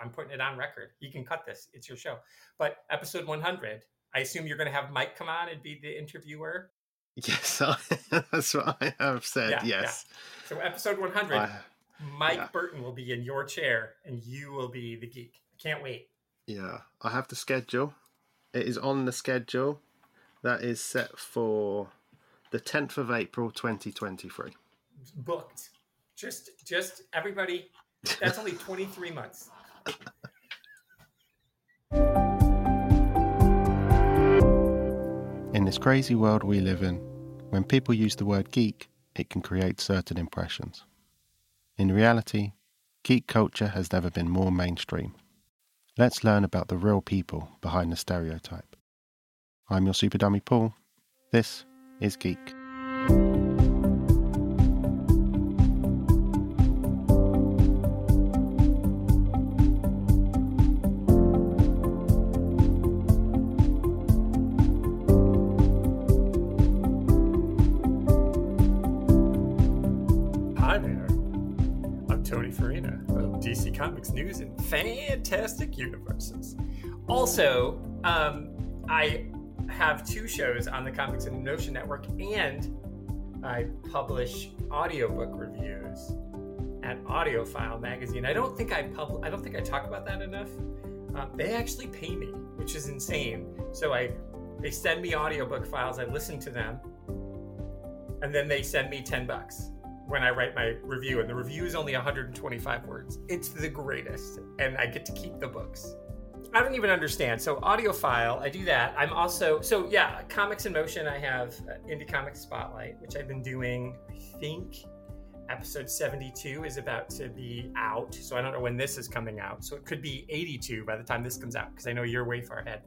I'm putting it on record. You can cut this. It's your show. But episode 100, I assume you're going to have Mike come on and be the interviewer. Yes, that's what I have said. Yeah, yes. Yeah. So episode 100, I, Mike yeah. Burton will be in your chair, and you will be the geek. I can't wait. Yeah, I have the schedule. It is on the schedule. That is set for the 10th of April, 2023. Booked. Just, just everybody. That's only 23 months. In this crazy world we live in, when people use the word geek, it can create certain impressions. In reality, geek culture has never been more mainstream. Let's learn about the real people behind the stereotype. I'm your super dummy Paul. This is Geek. Fantastic universes. Also, um, I have two shows on the Comics in Motion Network, and I publish audiobook reviews at AudioFile magazine. I don't think I pub- I don't think I talk about that enough. Um, they actually pay me, which is insane. So I they send me audiobook files, I listen to them, and then they send me 10 bucks when I write my review, and the review is only 125 words. It's the greatest, and I get to keep the books. I don't even understand. So, AudioFile, I do that. I'm also, so yeah, Comics in Motion, I have uh, Indie Comics Spotlight, which I've been doing, I think episode 72 is about to be out. So, I don't know when this is coming out. So, it could be 82 by the time this comes out, because I know you're way far ahead.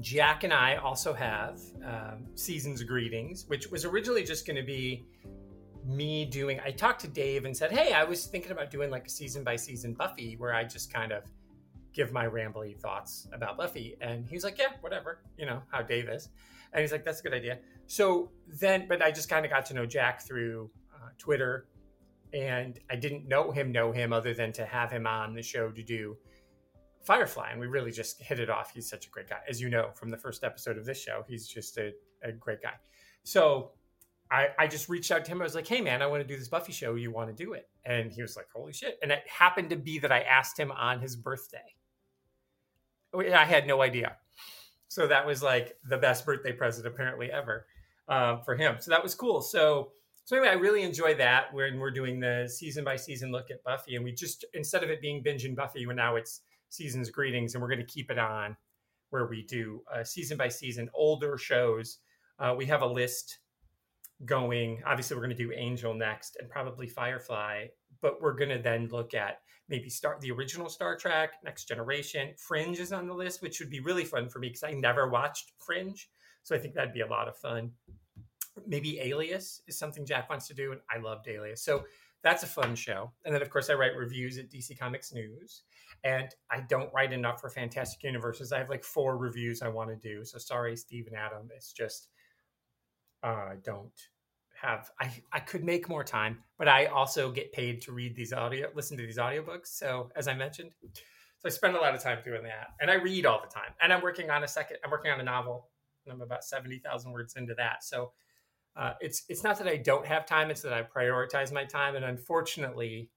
Jack and I also have um, Seasons Greetings, which was originally just going to be me doing i talked to dave and said hey i was thinking about doing like a season by season buffy where i just kind of give my rambly thoughts about buffy. And he's like yeah whatever you know how dave is. And he's like that's a good idea. So then but i just kind of got to know jack through uh, twitter and i didn't know him know him other than to have him on the show to do firefly and we really just hit it off. He's such a great guy. As you know from the first episode of this show he's just a, a great guy. So I, I just reached out to him. I was like, hey, man, I want to do this Buffy show. You want to do it? And he was like, holy shit. And it happened to be that I asked him on his birthday. I had no idea. So that was like the best birthday present apparently ever uh, for him. So that was cool. So, so anyway, I really enjoy that when we're doing the season by season look at Buffy. And we just, instead of it being binge and Buffy, when now it's seasons greetings. And we're going to keep it on where we do uh, season by season older shows. Uh, we have a list going obviously we're going to do angel next and probably firefly but we're going to then look at maybe start the original star trek next generation. Fringe is on the list which would be really fun for me because i never watched fringe so i think that'd be a lot of fun. Maybe alias is something jack wants to do and i loved alias. So that's a fun show. And then of course i write reviews at dc comics news and i don't write enough for fantastic universes i have like four reviews i want to do. So sorry steve and adam. It's just uh, don't have I, I could make more time but i also get paid to read these audio listen to these audiobooks. So as i mentioned so i spend a lot of time doing that and i read all the time and i'm working on a second i'm working on a novel and i'm about 70000 words into that. So uh, it's it's not that i don't have time it's that i prioritize my time and unfortunately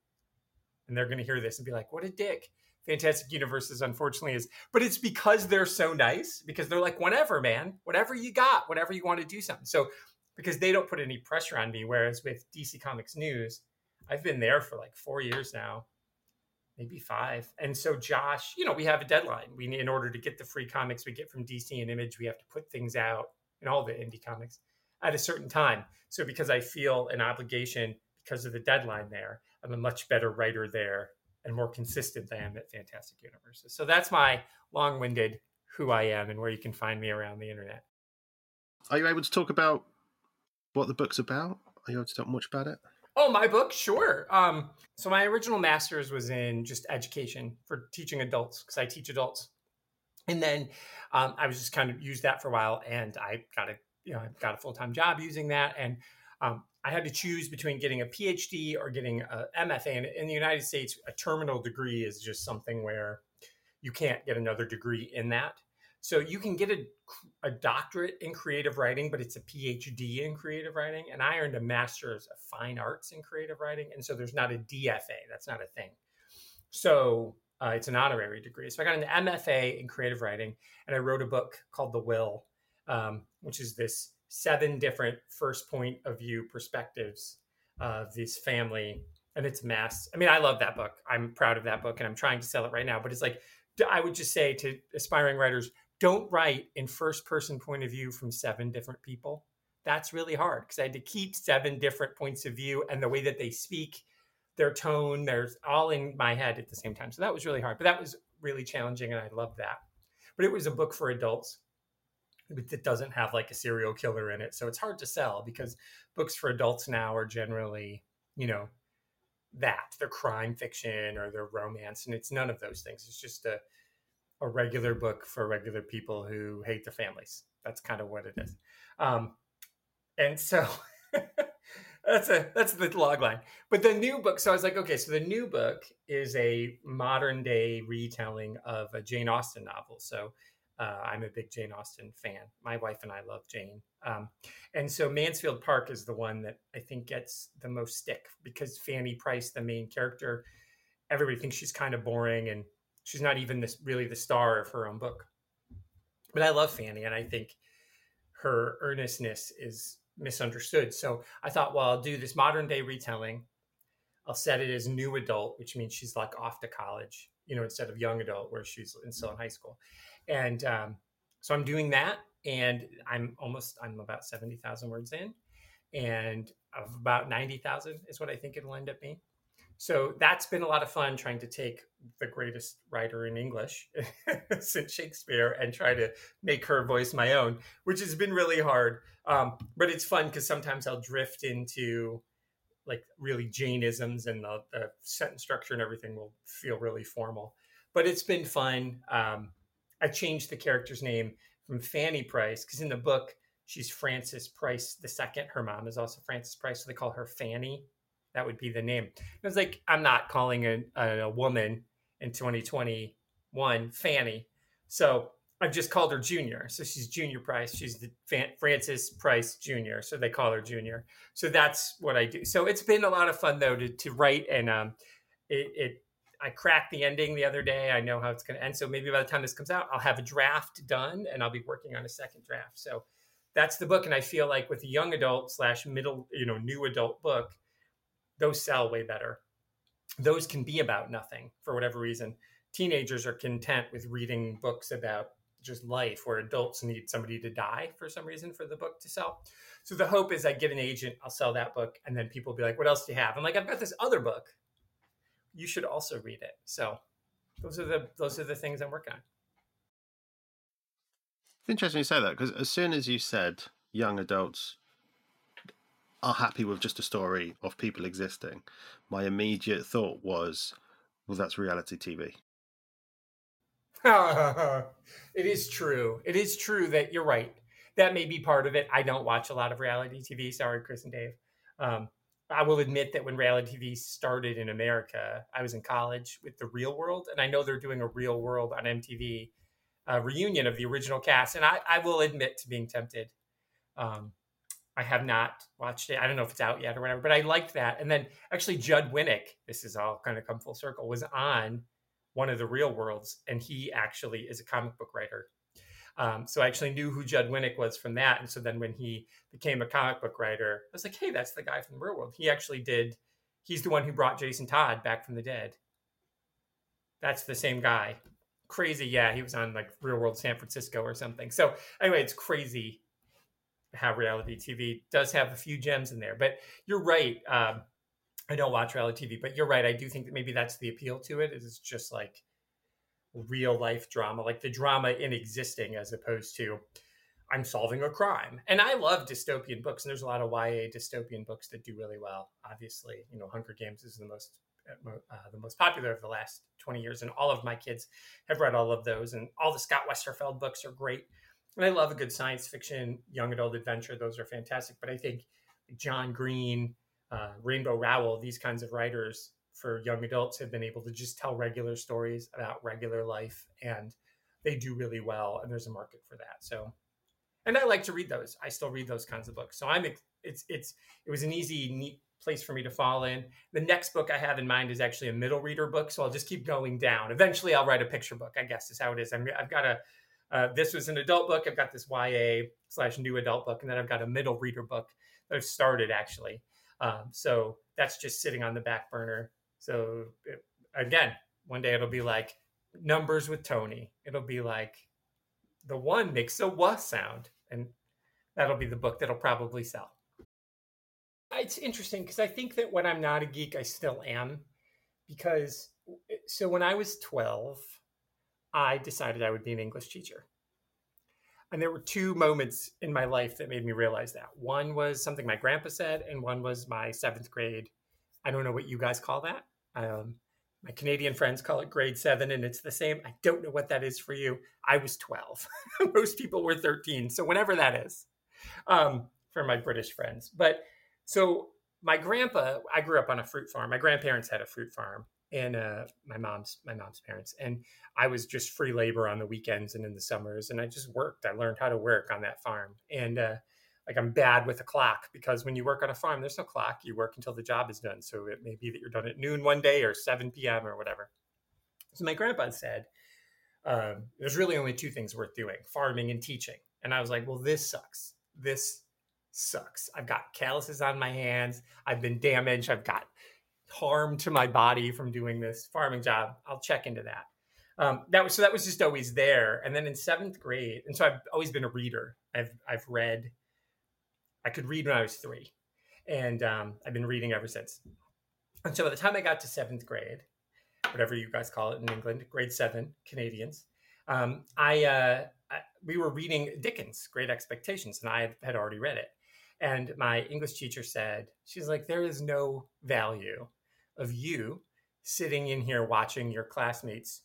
and they're going to hear this and be like what a dick fantastic universes unfortunately is but it's because they're so nice because they're like whatever man whatever you got whatever you want to do something so because they don't put any pressure on me. Whereas with DC Comics News, I've been there for like four years now, maybe five. And so Josh, you know, we have a deadline. We need in order to get the free comics we get from DC and Image, we have to put things out in all the indie comics at a certain time. So because I feel an obligation because of the deadline there, I'm a much better writer there and more consistent than I am at Fantastic Universes. So that's my long-winded who I am and where you can find me around the internet. Are you able to talk about what the book's about? Are you able to talk much about it? Oh, my book, sure. Um, so my original master's was in just education for teaching adults because I teach adults, and then um, I was just kind of used that for a while, and I got a you know I got a full time job using that, and um, I had to choose between getting a PhD or getting a MFA. And in the United States, a terminal degree is just something where you can't get another degree in that. So you can get a, a doctorate in creative writing, but it's a PhD in creative writing. And I earned a master's of fine arts in creative writing. And so there's not a DFA. That's not a thing. So uh, it's an honorary degree. So I got an MFA in creative writing, and I wrote a book called The Will, um, which is this seven different first point of view perspectives of this family and its mess. I mean, I love that book. I'm proud of that book, and I'm trying to sell it right now. But it's like I would just say to aspiring writers, don't write in first person point of view from seven different people. That's really hard because I had to keep seven different points of view and the way that they speak, their tone, there's all in my head at the same time. So that was really hard, but that was really challenging and I love that. But it was a book for adults that doesn't have like a serial killer in it. So it's hard to sell because books for adults now are generally, you know, that they're crime fiction or they're romance and it's none of those things. It's just a a regular book for regular people who hate their families. That's kind of what it is. Um, and so that's a that's the log line. But the new book, so I was like, okay, so the new book is a modern day retelling of a Jane Austen novel. So uh, I'm a big Jane Austen fan. My wife and I love Jane. Um, and so Mansfield Park is the one that I think gets the most stick because Fanny Price, the main character, everybody thinks she's kind of boring and she's not even this, really the star of her own book. But I love Fanny, and I think her earnestness is misunderstood. So I thought, well, I'll do this modern day retelling. I'll set it as new adult, which means she's like off to college, you know, instead of young adult where she's still in high school. And um, so I'm doing that, and I'm almost I'm about seventy thousand words in, and of about ninety thousand is what I think it'll end up being. So that's been a lot of fun trying to take the greatest writer in English since Shakespeare and try to make her voice my own, which has been really hard. Um, but it's fun because sometimes I'll drift into like really Janeisms and the, the, sentence structure and everything will feel really formal. But it's been fun. Um, I changed the character's name from Fanny Price because in the book she's Frances Price the second. Her mom is also Frances Price, so they call her Fanny that would be the name. I was like I'm not calling a, a, woman in 2021 Fanny, so I've just called her Junior. So she's Junior Price. She's the Fan- Frances Price Junior. So they call her Junior. So that's what I do. So it's been a lot of fun though to, to write and um, it, it I cracked the ending the other day. I know how it's going to end. So maybe by the time this comes out, I'll have a draft done and I'll be working on a second draft. So that's the book. And I feel like with a young adult slash middle, you know, new adult book, those sell way better. Those can be about nothing for whatever reason. Teenagers are content with reading books about just life, where adults need somebody to die for some reason for the book to sell. So the hope is I get an agent, I'll sell that book, and then people will be like, "What else do you have?" I'm like, "I've got this other book. You should also read it." So those are the those are the things I'm working on. It's interesting you say that because as soon as you said young adults are happy with just a story of people existing, my immediate thought was, well, that's reality TV. it is true. It is true that you're right. That may be part of it. I don't watch a lot of reality TV. Sorry, Chris and Dave. Um, I will admit that when reality TV started in America, I was in college with the Real World, and I know they're doing a Real World on MTV uh, reunion of the original cast, and I, I will admit to being tempted. Um, I have not watched it. I don't know if it's out yet or whatever, but I liked that. And then actually, Judd Winick, this is all kind of come full circle, was on one of the real worlds, and he actually is a comic book writer. Um, so I actually knew who Judd Winick was from that. And so then when he became a comic book writer, I was like, hey, that's the guy from the real world. He actually did, he's the one who brought Jason Todd back from the dead. That's the same guy. Crazy. Yeah, he was on like Real World San Francisco or something. So anyway, it's crazy how reality TV does have a few gems in there. But you're right. Um, I don't watch reality TV, but you're right. I do think that maybe that's the appeal to it. Is just like real life drama, like the drama in existing, as opposed to I'm solving a crime. And I love dystopian books, and there's a lot of YA dystopian books that do really well. Obviously, you know, Hunger Games is the most uh, uh the most popular of the last 20 years, and all of my kids have read all of those, and all the Scott Westerfeld books are great and I love a good science fiction, young adult adventure. Those are fantastic. But I think John Green, uh, Rainbow Rowell, these kinds of writers for young adults have been able to just tell regular stories about regular life and they do really well and there's a market for that. So and i like to read those. I still read those kinds of books. So i'm it's it's it was an easy neat place for me to fall in. The next book i have in mind is actually a middle reader book so i'll just keep going down. Eventually i'll write a picture book i guess is how it is. I'm, i've got a uh, this was an adult book i've got this ya slash new adult book and then i've got a middle reader book that i've started actually. Um, so that's just sitting on the back burner so again one day it'll be like numbers with Tony. It'll be like the one makes a wa sound, and that'll be the book that'll probably sell. It's interesting because I think that when I'm not a geek, I still am. Because so when I was 12, I decided I would be an English teacher. And there were two moments in my life that made me realize that. One was something my grandpa said, and one was my seventh grade. I don't know what you guys call that. Um, my Canadian friends call it grade seven, and it's the same. I don't know what that is for you. I was 12. Most people were 13. So, whenever that is um, for my British friends. But so, my grandpa, I grew up on a fruit farm. My grandparents had a fruit farm, and uh, my mom's my mom's parents and i was just free labor on the weekends and in the summers and i just worked i learned how to work on that farm and uh, like I'm bad with a clock because when you work on a farm, there's no clock. You work until the job is done. So it may be that you're done at noon one day or 7 p.m. or whatever. So my grandpa said, um, there's really only two things worth doing farming and teaching. And I was like, well, this sucks. This sucks. I've got calluses on my hands. I've been damaged. I've got harm to my body from doing this farming job. I'll check into that. Um, that was so that was just always there. And then in seventh grade, and so I've always been a reader. I've I've read I could read when I was three, and um, I've been reading ever since. And so by the time I got to seventh grade, whatever you guys call it in England, grade seven, Canadians, um, I, uh, I, we were reading Dickens' Great Expectations, and I had, already read it. And my English teacher said, she's like, there is no value of you sitting in here watching your classmates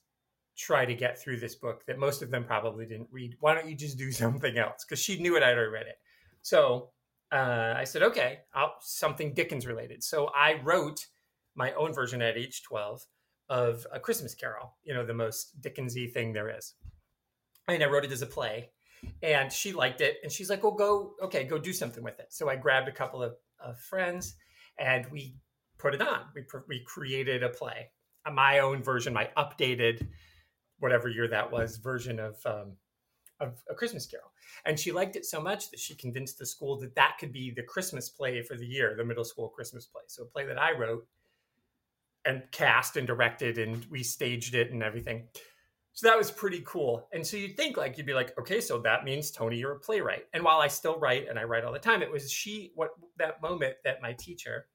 try to get through this book that most of them probably didn't read. Why don't you just do something else? Because she knew it, I'd already read it. So uh, I said, okay, I'll, something Dickens related. So I wrote my own version at age 12 of A Christmas Carol, you know, the most Dickensy thing there is. And I wrote it as a play. And she liked it. And she's like, well, go, okay, go do something with it. So I grabbed a couple of, of friends and we put it on. We, we created a play, my own version, my updated, whatever year that was, version of um, of A Christmas Carol. And she liked it so much that she convinced the school that that could be the Christmas play for the year, the middle school Christmas play. So a play that I wrote and cast and directed, and we staged it and everything. So that was pretty cool. And so you'd think like you'd be like, okay, so that means Tony, you're a playwright. And while I still write and I write all the time, it was she what that moment that my teacher,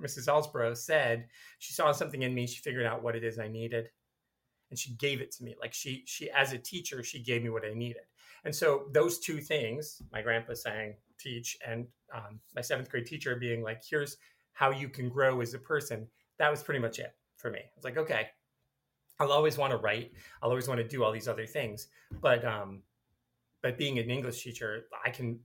Mrs. Alsborough, said she saw something in me. She figured out what it is I needed, and she gave it to me. Like she she as a teacher, she gave me what I needed. And so those two things, my grandpa saying teach and um, my seventh grade teacher being like, here's how you can grow as a person. That was pretty much it for me. I was like, okay, I'll always want to write. I'll always want to do all these other things. But, um, but being an English teacher, I can,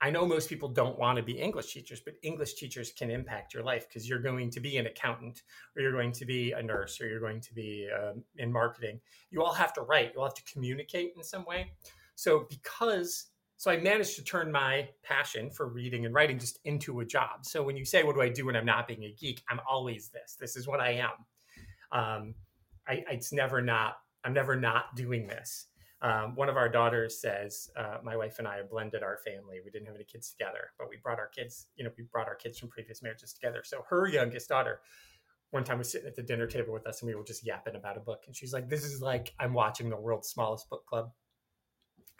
I know most people don't want to be English teachers, but English teachers can impact your life because you're going to be an accountant or you're going to be a nurse or you're going to be um, in marketing. You all have to write. You'll have to communicate in some way. So because so I managed to turn my passion for reading and writing just into a job. So when you say, "What do I do when I'm not being a geek?" I'm always this. This is what I am. Um, I, it's never not. I'm never not doing this. Um, one of our daughters says, uh, "My wife and I blended our family. We didn't have any kids together, but we brought our kids. You know, we brought our kids from previous marriages together. So her youngest daughter." One time was sitting at the dinner table with us and we were just yapping about a book. And she's like, This is like I'm watching the world's smallest book club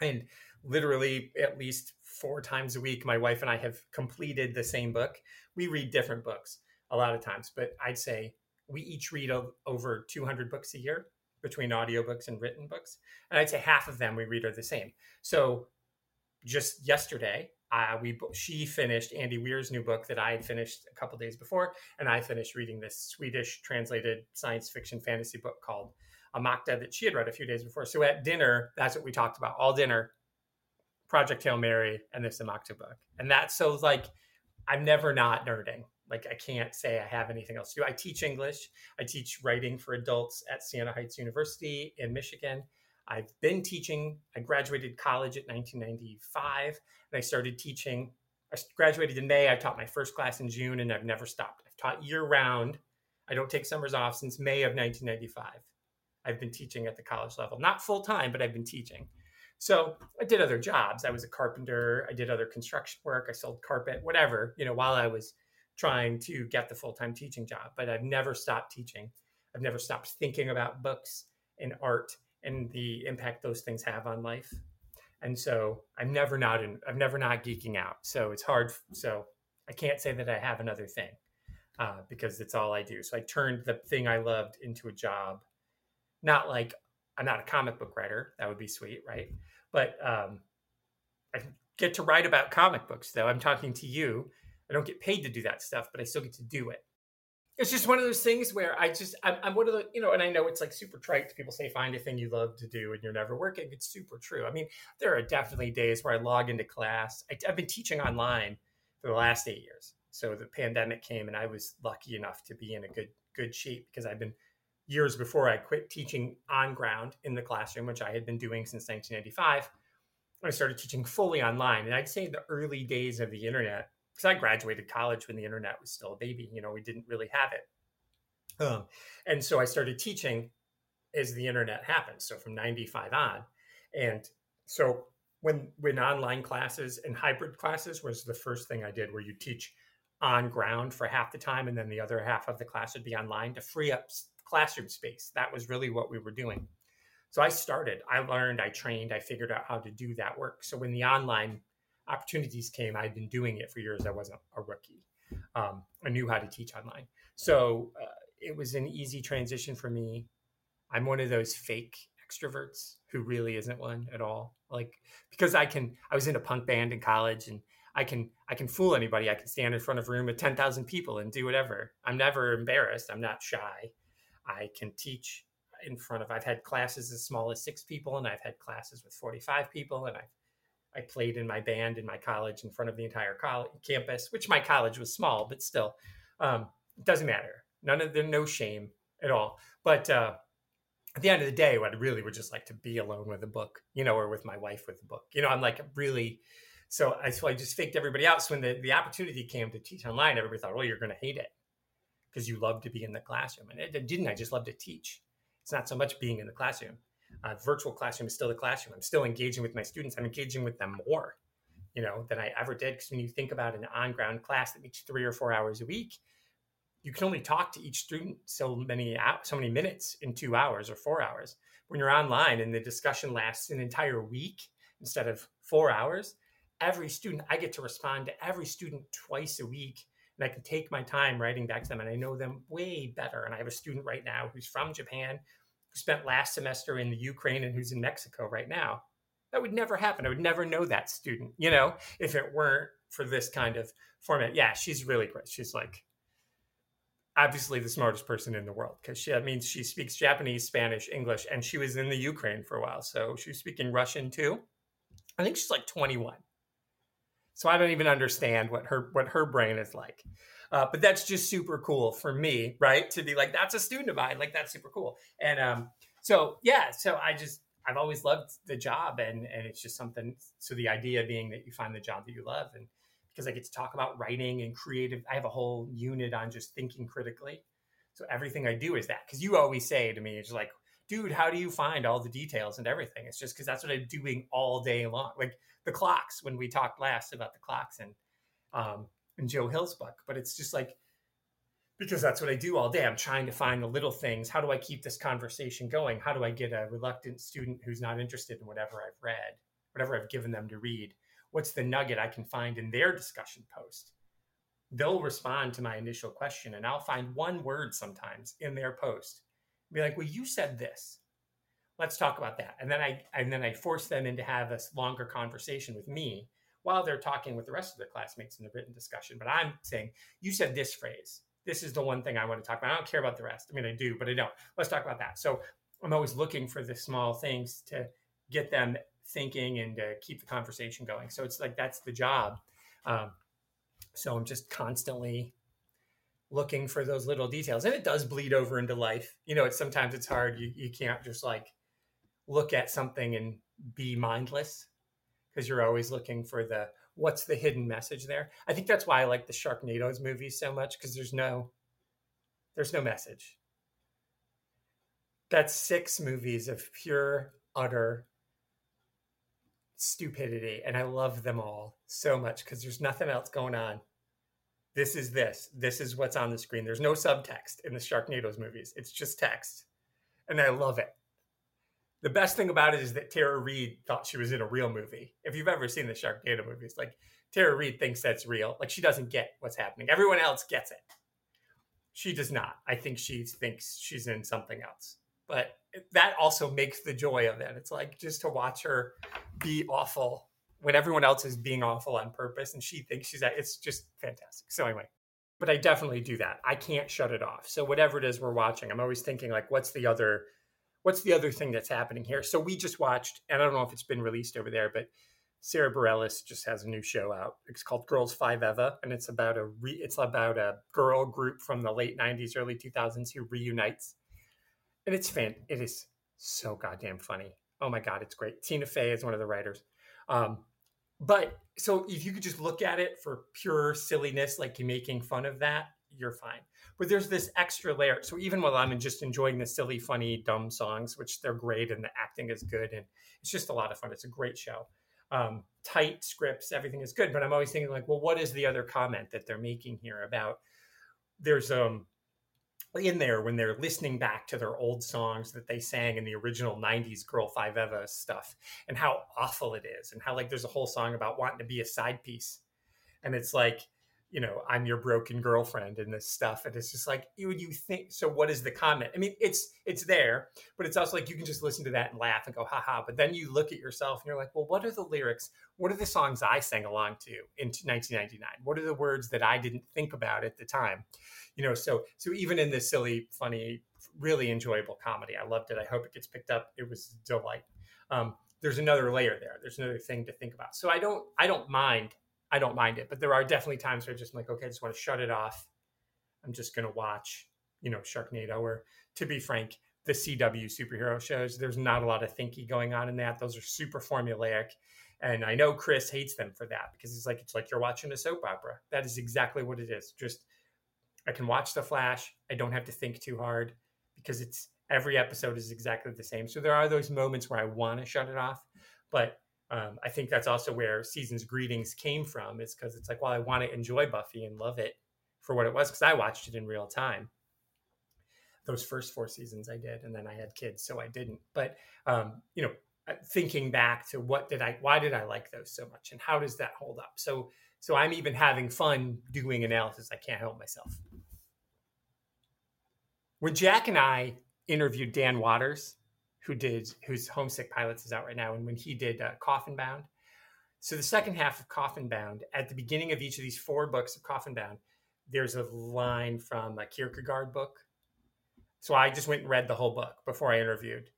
and literally at least four times a week my wife and i have completed the same book we read different books a lot of times but i'd say we each read over 200 books a year between audiobooks and written books and i'd say half of them we read are the same so just yesterday uh, we she finished Andy Weir's new book that I had finished a couple days before, and I finished reading this Swedish translated science fiction fantasy book called Amatka that she had read a few days before. So at dinner, that's what we talked about all dinner. Project Hail Mary and this Amatka book, and that's so like I'm never not nerding. Like I can't say I have anything else to do. I teach English. I teach writing for adults at Siena Heights University in Michigan. I've been teaching. I graduated college at 1995, and I started teaching. I graduated in May. I taught my first class in June, and I've never stopped. I've taught year round. I don't take summers off since May of 1995. I've been teaching at the college level, not full time, but I've been teaching. So I did other jobs. I was a carpenter. I did other construction work. I sold carpet, whatever, you know, while I was trying to get the full time teaching job. But I've never stopped teaching. I've never stopped thinking about books and art and the impact those things have on life. And so I'm never not in, I'm never not geeking out. So it's hard. So I can't say that I have another thing uh, because it's all I do. So I turned the thing I loved into a job. Not like I'm not a comic book writer. That would be sweet, right? But um, I get to write about comic books, though. I'm talking to you. I don't get paid to do that stuff, but I still get to do it. It's just one of those things where I just, I'm, I'm one of the, you know, and I know it's like super trite. People say find a thing you love to do and you're never working. It's super true. I mean, there are definitely days where I log into class. I, I've been teaching online for the last eight years. So the pandemic came and I was lucky enough to be in a good, good shape because I've been years before I quit teaching on ground in the classroom, which I had been doing since 1995. I started teaching fully online. And I'd say the early days of the internet, because I graduated college when the internet was still a baby, you know, we didn't really have it. Um, and so I started teaching as the internet happened. So from 95 on. And so when when online classes and hybrid classes was the first thing I did where you teach on ground for half the time and then the other half of the class would be online to free up classroom space. That was really what we were doing. So I started, I learned, I trained, I figured out how to do that work. So when the online opportunities came, I'd been doing it for years. I wasn't a rookie. Um, I knew how to teach online. So uh, it was an easy transition for me. I'm one of those fake extroverts who really isn't one at all. Like because I can, I was in a punk band in college and I can I can fool anybody. I can stand in front of a room with ten thousand people and do whatever. I'm never embarrassed. I'm not shy. I can teach in front of. I've had classes as small as six people, and I've had classes with forty-five people, and I I played in my band in my college in front of the entire college campus, which my college was small, but still, um, it doesn't matter. None of the no shame at all. But uh, at the end of the day, what I really would just like to be alone with a book, you know, or with my wife with a book. You know, I'm like really. So I so I just faked everybody out. So when the, the opportunity came to teach online, everybody thought, "Oh, you're going to hate it." because you love to be in the classroom. And it, didn't. I just love to teach. It's not so much being in the classroom. Uh, virtual classroom is still the classroom. I'm still engaging with my students. I'm engaging with them more, you know, than I ever did. Because when you think about an on-ground class that meets three or four hours a week, you can only talk to each student so many so many minutes in two hours or four hours. When you're online and the discussion lasts an entire week instead of four hours, every student I get to respond to every student twice a week and I can take my time writing back to them and I know them way better. And I have a student right now who's from Japan, who spent last semester in the Ukraine and who's in Mexico right now. That would never happen. I would never know that student, you know, if it weren't for this kind of format. Yeah, she's really great. She's like obviously the smartest person in the world because she that means she speaks Japanese, Spanish, English, and she was in the Ukraine for a while. So she's speaking Russian too. I think she's like 21. So I don't even understand what her what her brain is like. Uh, but that's just super cool for me, right? To be like, that's a student of mine. Like that's super cool. And um, so yeah, so I just I've always loved the job, and and it's just something. So the idea being that you find the job that you love, and because I get to talk about writing and creative, I have a whole unit on just thinking critically. So everything I do is that. Because you always say to me, it's like, dude, how do you find all the details and everything? It's just because that's what I'm doing all day long. Like the clocks when we talked last about the clocks and um, and Joe Hill's book. But it's just like because that's what I do all day. I'm trying to find the little things. How do I keep this conversation going? How do I get a reluctant student who's not interested in whatever I've read, whatever I've given them to read? What's the nugget I can find in their discussion post? They'll respond to my initial question, and I'll find one word sometimes in their post. Be like, "Well, you said this." Let's talk about that. And then i and then i force them into have a longer conversation with me while they're talking with the rest of their classmates in the written discussion. But i'm saying you said this phrase. This is the one thing i want to talk about. I don't care about the rest. I mean i do but i don't. Let's talk about that. So i'm always looking for the small things to get them thinking and to keep the conversation going. So it's like that's the job. Um, So I'm just constantly looking for those little details. And it does bleed over into life. You know, it's sometimes it's hard. You you can't just like look at something and be mindless because you're always looking for the what's the hidden message there. I think that's why I like the Sharknadoes movies so much because there's no there's no message. That's six movies of pure utter stupidity and I love them all so much because there's nothing else going on. This is this. This is what's on the screen. There's no subtext in the Sharknadoes movies. It's just text. And I love it. The best thing about it is that Tara Reid thought she was in a real movie. If you've ever seen the Sharknado movies, like Tara Reid thinks that's real. Like she doesn't get what's happening. Everyone else gets it. She does not. I think she thinks she's in something else. But that also makes the joy of it. It's like just to watch her be awful when everyone else is being awful on purpose and she thinks she's at it's just fantastic. So anyway, but I definitely do that. I can't shut it off. So whatever it is we're watching, I'm always thinking like what's the other what's the other thing that's happening here? So we just watched and I don't know if it's been released over there, but Sara Bareilles just has a new show out. It's called Girls Five Eva, and it's about a re, it's about a girl group from the late '90s, early 2000s who reunites, and it's fan. It is so goddamn funny. Oh my god, it's great. Tina Fey is one of the writers. Um, but so if you could just look at it for pure silliness, like you making fun of that, you're fine. But there's this extra layer. So even while I'm just enjoying the silly, funny, dumb songs, which they're great and the acting is good and it's just a lot of fun. It's a great show. Um, tight scripts, everything is good. But I'm always thinking like, well, what is the other comment that they're making here about? There's um in there when they're listening back to their old songs that they sang in the original 90s girl five eva stuff and how awful it is and how like there's a whole song about wanting to be a side piece and it's like you know i'm your broken girlfriend and this stuff and it's just like you you think so what is the comment? I mean it's it's there but it's also like you can just listen to that and laugh and go haha but then you look at yourself and you're like well what are the lyrics? What are the songs i sang along to in 1999 what are the words that i didn't think about at the time? You know so so even in this silly funny really enjoyable comedy i loved it. I hope it gets picked up. It was delight. Um, there's another layer there. There's another thing to think about. So i don't i don't mind i don't mind it but there are definitely times where i'm just like okay i just want to shut it off. I'm just to watch you know sharknado or to be frank the cw superhero shows. There's not a lot of thinky going on in that. Those are super formulaic and i know chris hates them for that because it's like it's like you're watching a soap opera. That is exactly what it is. Just I can watch The Flash. I don't have to think too hard because it's every episode is exactly the same. So there are those moments where I want to shut it off, but um, I think that's also where Season's Greetings came from. Is because it's like, well, I want to enjoy Buffy and love it for what it was because I watched it in real time. Those first four seasons I did, and then I had kids, so I didn't. But um, you know, thinking back to what did I, why did I like those so much, and how does that hold up? So so I'm even having fun doing analysis. I can't help myself. When Jack and I interviewed Dan Watters, who did whose Homesick Pilots is out right now, and when he did uh, Coffin Bound. So the second half of Coffin Bound, at the beginning of each of these four books of Coffin Bound, there's a line from a Kierkegaard book. So I just went and read the whole book before I interviewed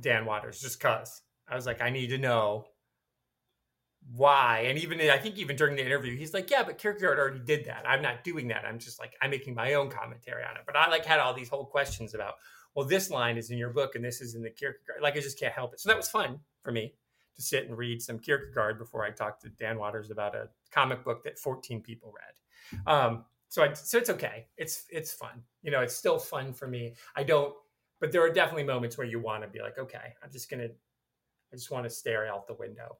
Dan Watters, just cause I was like, I need to know why. And even I think even during the interview, he's like, "Yeah, but Kierkegaard already did that. I'm not doing that. I'm just like I'm making my own commentary on it." But I like had all these whole questions about, well, this line is in your book and this is in the Kierkegaard. Like I just can't help it. So that was fun for me to sit and read some Kierkegaard before I talked to Dan Watters about a comic book that 14 people read. Um, so I, so it's okay. It's it's fun. You know, it's still fun for me. I don't, but there are definitely moments where you want to be like, okay, I'm just gonna, I just want to stare out the window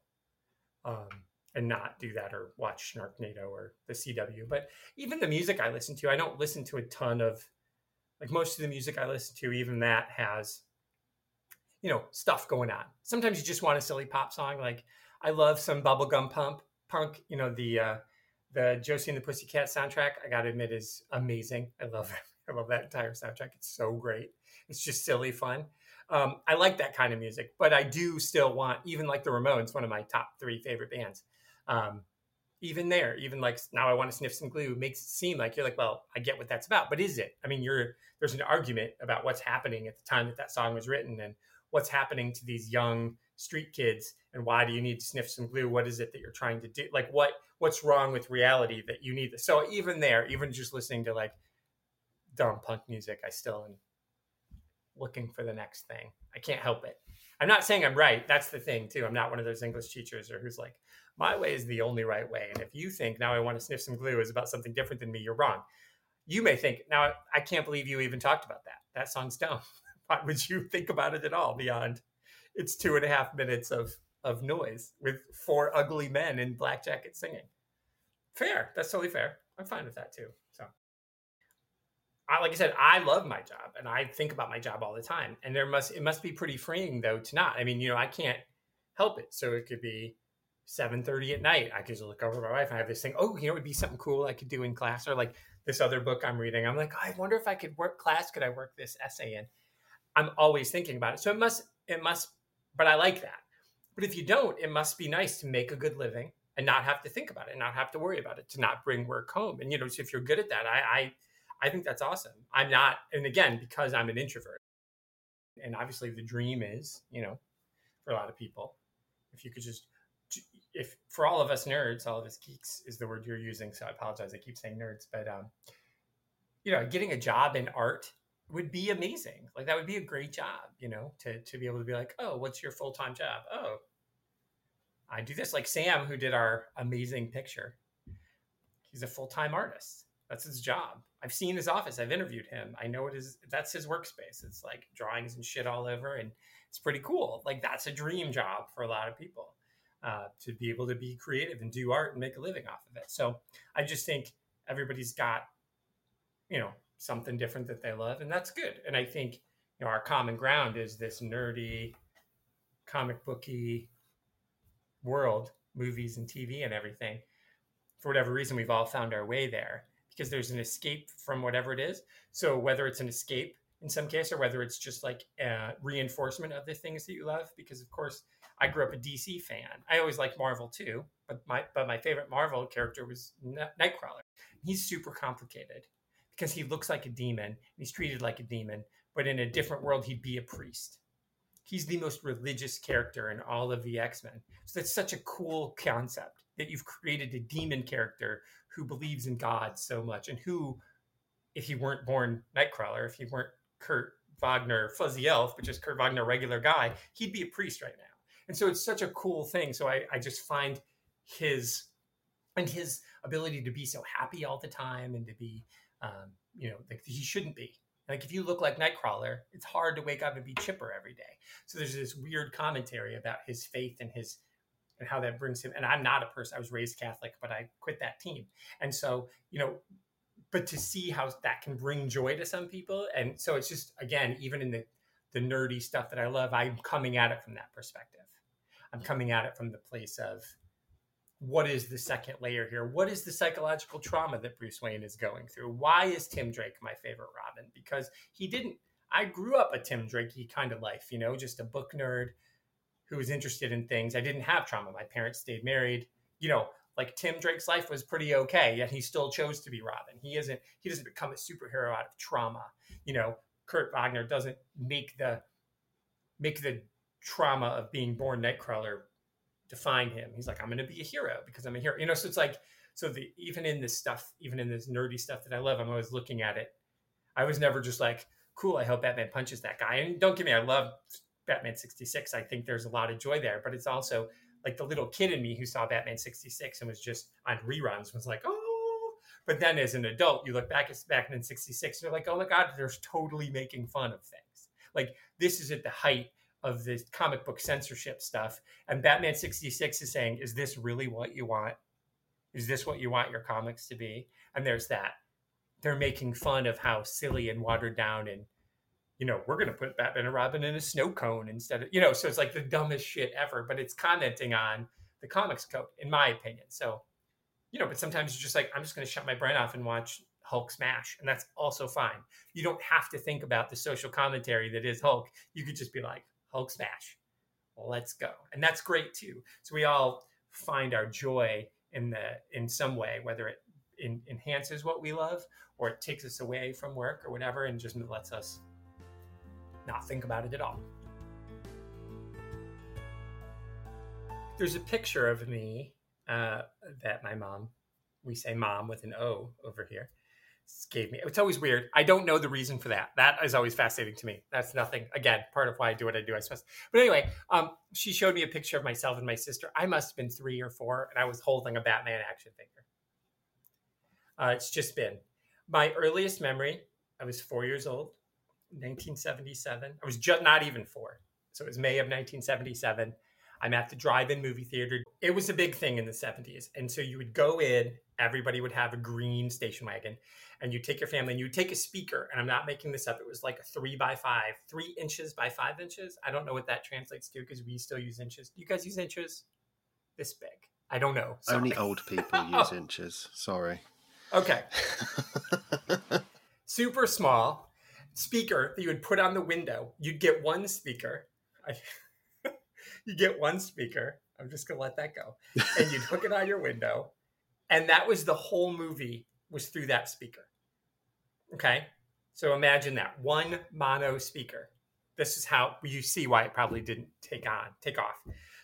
um, and not do that or watch Sharknado or the CW. But even the music I listen to, I don't listen to a ton of like most of the music I listen to, even that has you know stuff going on. Sometimes you just want a silly pop song. Like I love some bubblegum pump punk. You know the uh, the Josie and the Pussycat soundtrack. I gotta admit is amazing. I love it. I love that entire soundtrack. It's so great. It's just silly fun. Um, I like that kind of music, but I do still want, even like the Ramones, one of my top three favorite bands. Um, even there, even like now I want to sniff some glue makes it seem like you're like, well, I get what that's about, but is it? I mean, you're there's an argument about what's happening at the time that that song was written and what's happening to these young street kids and why do you need to sniff some glue? What is it that you're trying to do? Like what what's wrong with reality that you need this? So even there even just listening to like dumb punk music i still am looking for the next thing. I can't help it. I'm not saying i'm right. That's the thing too. I'm not one of those english teachers or who's like my way is the only right way and if you think now i want to sniff some glue is about something different than me you're wrong you may think now i can't believe you even talked about that that song's dumb why would you think about it at all beyond it's two and a half minutes of of noise with four ugly men in black jackets singing. Fair. That's totally fair. I'm fine with that too. So, I, like I said, I love my job and I think about my job all the time. And there must it must be pretty freeing though to not. I mean, you know, I can't help it. So it could be 7:30 at night. I could just look over my wife and I have this thing. Oh, you know, it'd be something cool I could do in class or like this other book I'm reading. I'm like, oh, I wonder if I could work class. Could I work this essay in? I'm always thinking about it. So it must it must but I like that. But if you don't, it must be nice to make a good living and not have to think about it, not have to worry about it, to not bring work home. And you know, so if you're good at that, I, I I think that's awesome. I'm not, and again, because I'm an introvert, and obviously the dream is, you know, for a lot of people, if you could just, if for all of us nerds, all of us geeks is the word you're using. So I apologize. I keep saying nerds, but um, you know, getting a job in art would be amazing. Like that would be a great job, you know, to to be able to be like, oh, what's your full time job? Oh, I do this. Like Sam, who did our amazing picture, he's a full time artist. That's his job. I've seen his office. I've interviewed him. I know it is. That's his workspace. It's like drawings and shit all over, and it's pretty cool. Like that's a dream job for a lot of people uh, to be able to be creative and do art and make a living off of it. So I just think everybody's got, you know, something different that they love, and that's good. And I think you know our common ground is this nerdy, comic booky world, movies and TV and everything. For whatever reason, we've all found our way there because there's an escape from whatever it is. So whether it's an escape in some case, or whether it's just like a reinforcement of the things that you love, because of course I grew up a DC fan. I always liked Marvel too, but my but my favorite Marvel character was Nightcrawler. He's super complicated because he looks like a demon. He's treated like a demon, but in a different world, he'd be a priest. He's the most religious character in all of the X Men. So that's such a cool concept that you've created a demon character who believes in God so much, and who, if he weren't born Nightcrawler, if he weren't Kurt Wagner Fuzzy Elf, but just Kurt Wagner regular guy, he'd be a priest right now. And so it's such a cool thing. So I, I just find his and his ability to be so happy all the time and to be um, you know, like he shouldn't be. Like if you look like Nightcrawler, it's hard to wake up and be chipper every day. So there's this weird commentary about his faith and his and how that brings him. And I'm not a person. I was raised Catholic, but I quit that team. And so you know, but to see how that can bring joy to some people, and so it's just again, even in the the nerdy stuff that I love, I'm coming at it from that perspective. I'm coming at it from the place of what is the second layer here? What is the psychological trauma that Bruce Wayne is going through? Why is Tim Drake my favorite Robin? Because he didn't. I grew up a Tim Drakey kind of life, you know, just a book nerd who was interested in things. I didn't have trauma. My parents stayed married. You know, like Tim Drake's life was pretty okay, yet he still chose to be Robin. He isn't. He doesn't become a superhero out of trauma. You know, Kurt Wagner doesn't make the make the trauma of being born Nightcrawler define him. He's like, I'm going to be a hero because I'm a hero. You know, so it's like, so the even in this stuff, even in this nerdy stuff that I love, I'm always looking at it. I was never just like, cool. I hope Batman punches that guy. And don't get me, I love Batman 66. I think there's a lot of joy there, but it's also like the little kid in me who saw Batman 66 and was just on reruns was like, oh. But then as an adult, you look back at Batman 66 and you're like, oh my God, they're totally making fun of things. Like this is at the height of the comic book censorship stuff. And Batman 66 is saying, is this really what you want? Is this what you want your comics to be? And there's that. They're making fun of how silly and watered down and you know, we're going to put Batman and Robin in a snow cone instead of, you know, so it's like the dumbest shit ever, but it's commenting on the comics code, in my opinion. So, you know, but sometimes you're just like, I'm just going to shut my brain off and watch Hulk smash. And that's also fine. You don't have to think about the social commentary that is Hulk. You could just be like, Hulk smash. Let's go. And that's great too. So we all find our joy in the in some way, whether it in, enhances what we love or it takes us away from work or whatever and just lets us not think about it at all. There's a picture of me uh, that my mom, we say mom with an O over here, gave me. It's always weird. I don't know the reason for that. That is always fascinating to me. That's nothing. Again, part of why I do what I do, I suppose. But anyway, um, she showed me a picture of myself and my sister. I must have been three or four, and I was holding a Batman action figure. Uh, it's just been my earliest memory. I was four years old, 1977. I was just not even four. So it was May of 1977. I'm at the drive-in movie theater. It was a big thing in the 70s. And so you would go in, everybody would have a green station wagon, and you take your family and you take a speaker. And I'm not making this up. It was like a three by five, three inches by five inches. I don't know what that translates to because we still use inches. Do you guys use inches? This big. I don't know. Sorry. Only old people use inches. Sorry. Okay. Super small speaker that you would put on the window. You'd get one speaker. You get one speaker. I'm just gonna let that go, and you'd hook it on your window, and that was the whole movie was through that speaker. Okay, so imagine that one mono speaker. This is how you see why it probably didn't take on take off.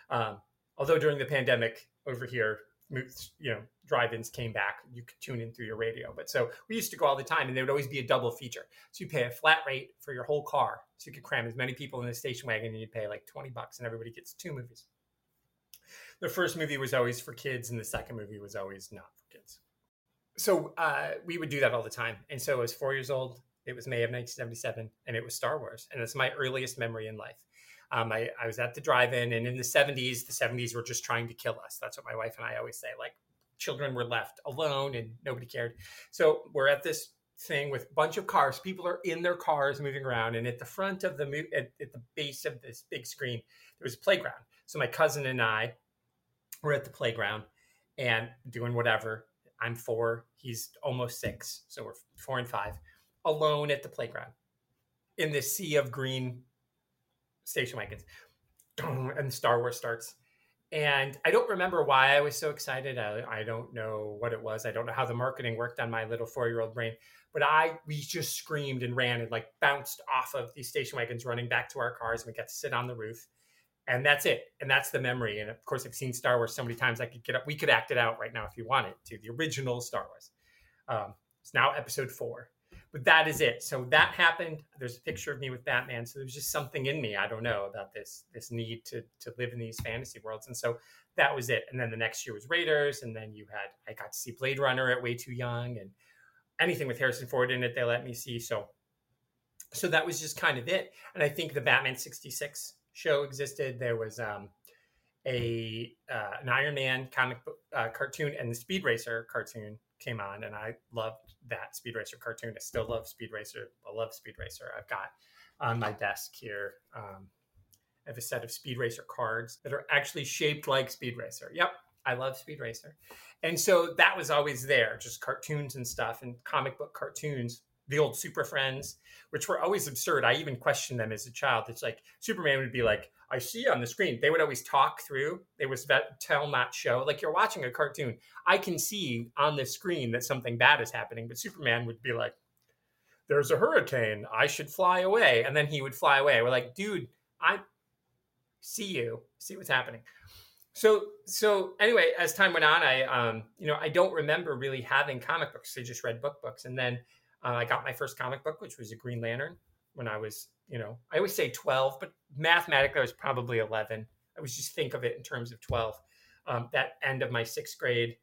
Um, although during the pandemic over here, you know, drive-ins came back, you could tune in through your radio. But so we used to go all the time, and there would always be a double feature. So you pay a flat rate for your whole car, so you could cram as many people in the station wagon, and you pay like twenty bucks, and everybody gets two movies. The first movie was always for kids, and the second movie was always not for kids. So uh, we would do that all the time. And so I was four years old. It was May of 1977, and it was Star Wars, and it's my earliest memory in life. Um, I, I was at the drive-in, and in the 70s, the 70s were just trying to kill us. That's what my wife and I always say. Like children were left alone, and nobody cared. So we're at this thing with a bunch of cars. People are in their cars moving around, and at the front of the at, at the base of this big screen, there was a playground. So my cousin and I were at the playground and doing whatever. I'm four. He's almost six, so we're four and five, alone at the playground in this sea of green station wagons. And Star Wars starts. And I don't remember why I was so excited. I, I, don't know what it was. I don't know how the marketing worked on my little four year old brain. But I, we just screamed and ran and like bounced off of these station wagons, running back to our cars. And we got to sit on the roof. And that's it. And that's the memory. And of course, I've seen Star Wars so many times. I could get up. We could act it out right now if you wanted to. The original Star Wars. Um, it's now episode four but that is it. So that happened. There's a picture of me with Batman. So there's just something in me I don't know about this this need to to live in these fantasy worlds, and so that was it. And then the next year was Raiders, and then you had I got to see Blade Runner at way too young, and anything with Harrison Ford in it they let me see. So so that was just kind of it. And I think the Batman '66 show existed. There was um, a uh, an Iron Man comic book uh, cartoon and the Speed Racer cartoon came on, and I loved that Speed Racer cartoon. I still love Speed Racer. I love Speed Racer. I've got on my desk here. Um, I have a set of Speed Racer cards that are actually shaped like Speed Racer. Yep, I love Speed Racer. And so that was always there, just cartoons and stuff and comic book cartoons the old Super Friends, which were always absurd. I even questioned them as a child. It's like Superman would be like, I see on the screen. They would always talk through. They was that tell not show. Like you're watching a cartoon. I can see on the screen that something bad is happening, but Superman would be like, There's a hurricane. I should fly away. And then he would fly away. We're like, dude, I see you, see what's happening. So so anyway, as time went on, I um, you know, I don't remember really having comic books. I just read book books. And then uh, I got my first comic book, which was a Green Lantern, when I was, you know, I always say 12, but mathematically I was probably 11. I was just think of it in terms of 12. Um, that end of my sixth grade,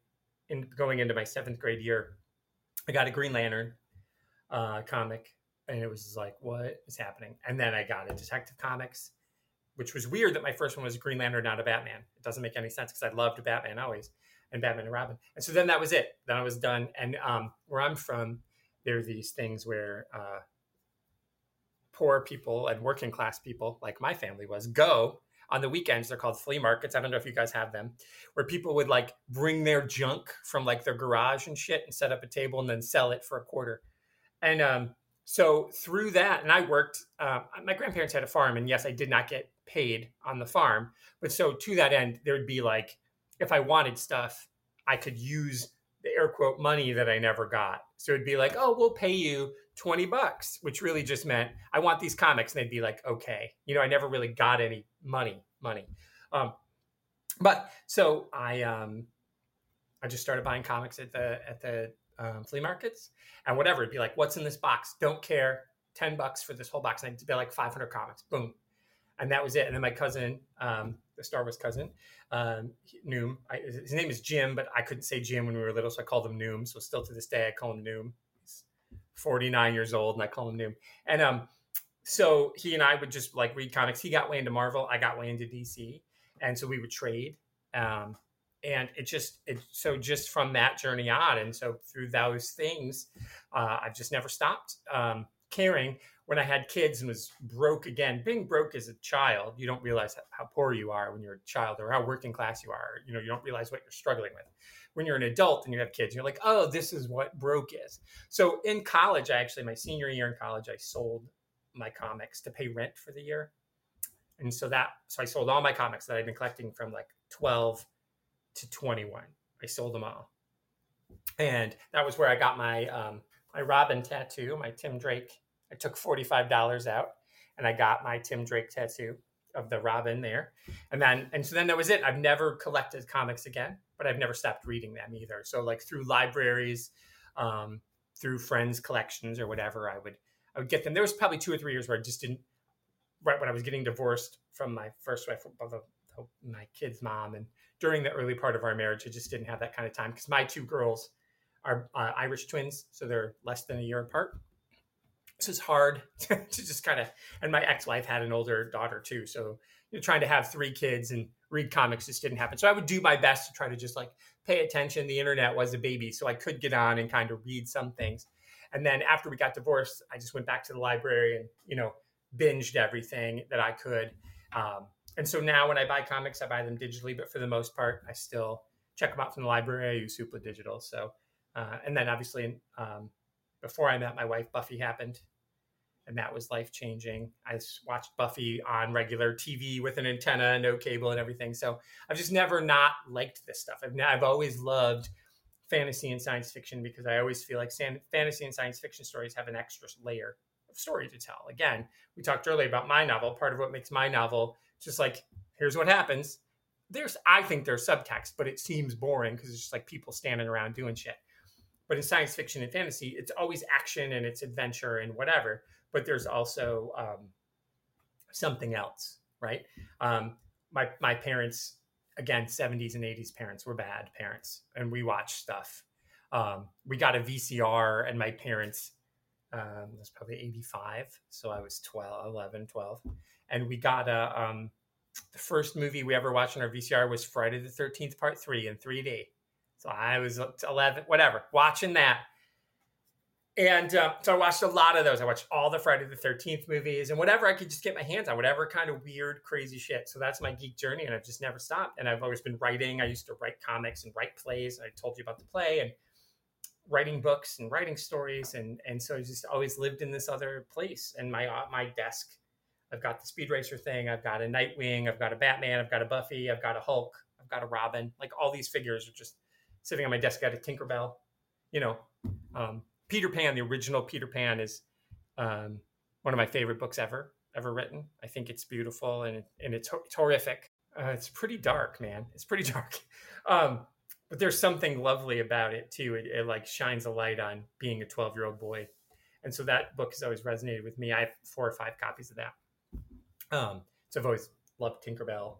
in going into my seventh grade year, I got a Green Lantern uh, comic, and it was like, what is happening? And then I got a Detective Comics, which was weird that my first one was a Green Lantern, not a Batman. It doesn't make any sense because I loved Batman always, and Batman and Robin. And so then that was it. Then I was done. And um, where I'm from, there are these things where uh, poor people and working class people, like my family was, go on the weekends. They're called flea markets. I don't know if you guys have them, where people would like bring their junk from like their garage and shit and set up a table and then sell it for a quarter. And um, so through that, and I worked, uh, my grandparents had a farm, and yes, I did not get paid on the farm. But so to that end, there would be like, if I wanted stuff, I could use the air quote money that I never got. So it'd be like, oh, we'll pay you 20 bucks, which really just meant I want these comics. And they'd be like, okay. You know, I never really got any money, money. Um, but so I um I just started buying comics at the at the um, flea markets and whatever. It'd be like, what's in this box? Don't care. Ten bucks for this whole box. And it'd be like 500 comics. Boom, and that was it. And then my cousin, um, the Star Wars cousin, um, Noom. I, his name is Jim, but I couldn't say Jim when we were little, so I called him Noom. So still to this day, I call him Noom. He's 49 years old, and I call him Noom. And um, so he and I would just like read comics. He got way into Marvel. I got way into DC, and so we would trade. Um, and it just it so just from that journey on, and so through those things, uh, I've just never stopped um, caring when I had kids and was broke again, being broke as a child, you don't realize how poor you are when you're a child or how working class you are. You know, you don't realize what you're struggling with. When you're an adult and you have kids, you're like, oh, this is what broke is. So in college, I actually, my senior year in college, I sold my comics to pay rent for the year. And so that, so I sold all my comics that I'd been collecting from like 12 to 21. I sold them all. And that was where I got my, um, my Robin tattoo, my Tim Drake I took $45 out and I got my Tim Drake tattoo of the Robin there. And then, and so then that was it. I've never collected comics again, but I've never stopped reading them either. So like through libraries, um, through friends' collections or whatever, I would, I would get them. There was probably two or three years where I just didn't, right when I was getting divorced from my first wife, my kid's mom. And during the early part of our marriage, I just didn't have that kind of time because my two girls are uh, Irish twins. So they're less than a year apart this is hard to just kind of and my ex-wife had an older daughter too so you know, trying to have three kids and read comics just didn't happen. So i would do my best to try to just like pay attention. The internet was a baby so i could get on and kind of read some things. And then after we got divorced i just went back to the library and you know binged everything that i could. Um, and so now when i buy comics i buy them digitally but for the most part i still check them out from the library. I use Hoopla digital so uh, and then obviously um, before I met my wife, Buffy happened. And that was life changing. I watched Buffy on regular TV with an antenna, no cable, and everything. So I've just never not liked this stuff. I've, I've always loved fantasy and science fiction because I always feel like fantasy and science fiction stories have an extra layer of story to tell. Again, we talked earlier about my novel. Part of what makes my novel just like, here's what happens. There's, I think there's subtext, but it seems boring because it's just like people standing around doing shit. But in science fiction and fantasy, it's always action and it's adventure and whatever. But there's also um, something else, right? Um, my my parents, again, 70s and 80s parents were bad parents, and we watched stuff. Um, we got a VCR, and my parents um, was probably 85, so I was 12, 11, 12, and we got a. Um, the first movie we ever watched on our VCR was Friday the 13th, Part Three in 3D so I was 11, whatever, watching that. And uh, so I watched a lot of those. I watched all the Friday the 13th movies and whatever I could just get my hands on, whatever kind of weird, crazy shit. So that's my geek journey. And I've just never stopped. And I've always been writing. I used to write comics and write plays. I told you about the play and writing books and writing stories. And, and so I just always lived in this other place. And my, uh, my desk, I've got the Speed Racer thing. I've got a Nightwing. I've got a Batman. I've got a Buffy. I've got a Hulk. I've got a Robin. Like all these figures are just sitting on my desk. I got a Tinkerbell. You know, um, Peter Pan, the original Peter Pan, is um, one of my favorite books ever ever written. I think it's beautiful and and it's, horrific. Uh, it's pretty dark, man. It's pretty dark. Um, but there's something lovely about it too. It, it like shines a light on being a 12 year old boy, and so that book has always resonated with me. I have four or five copies of that. Um, so I've always loved Tinkerbell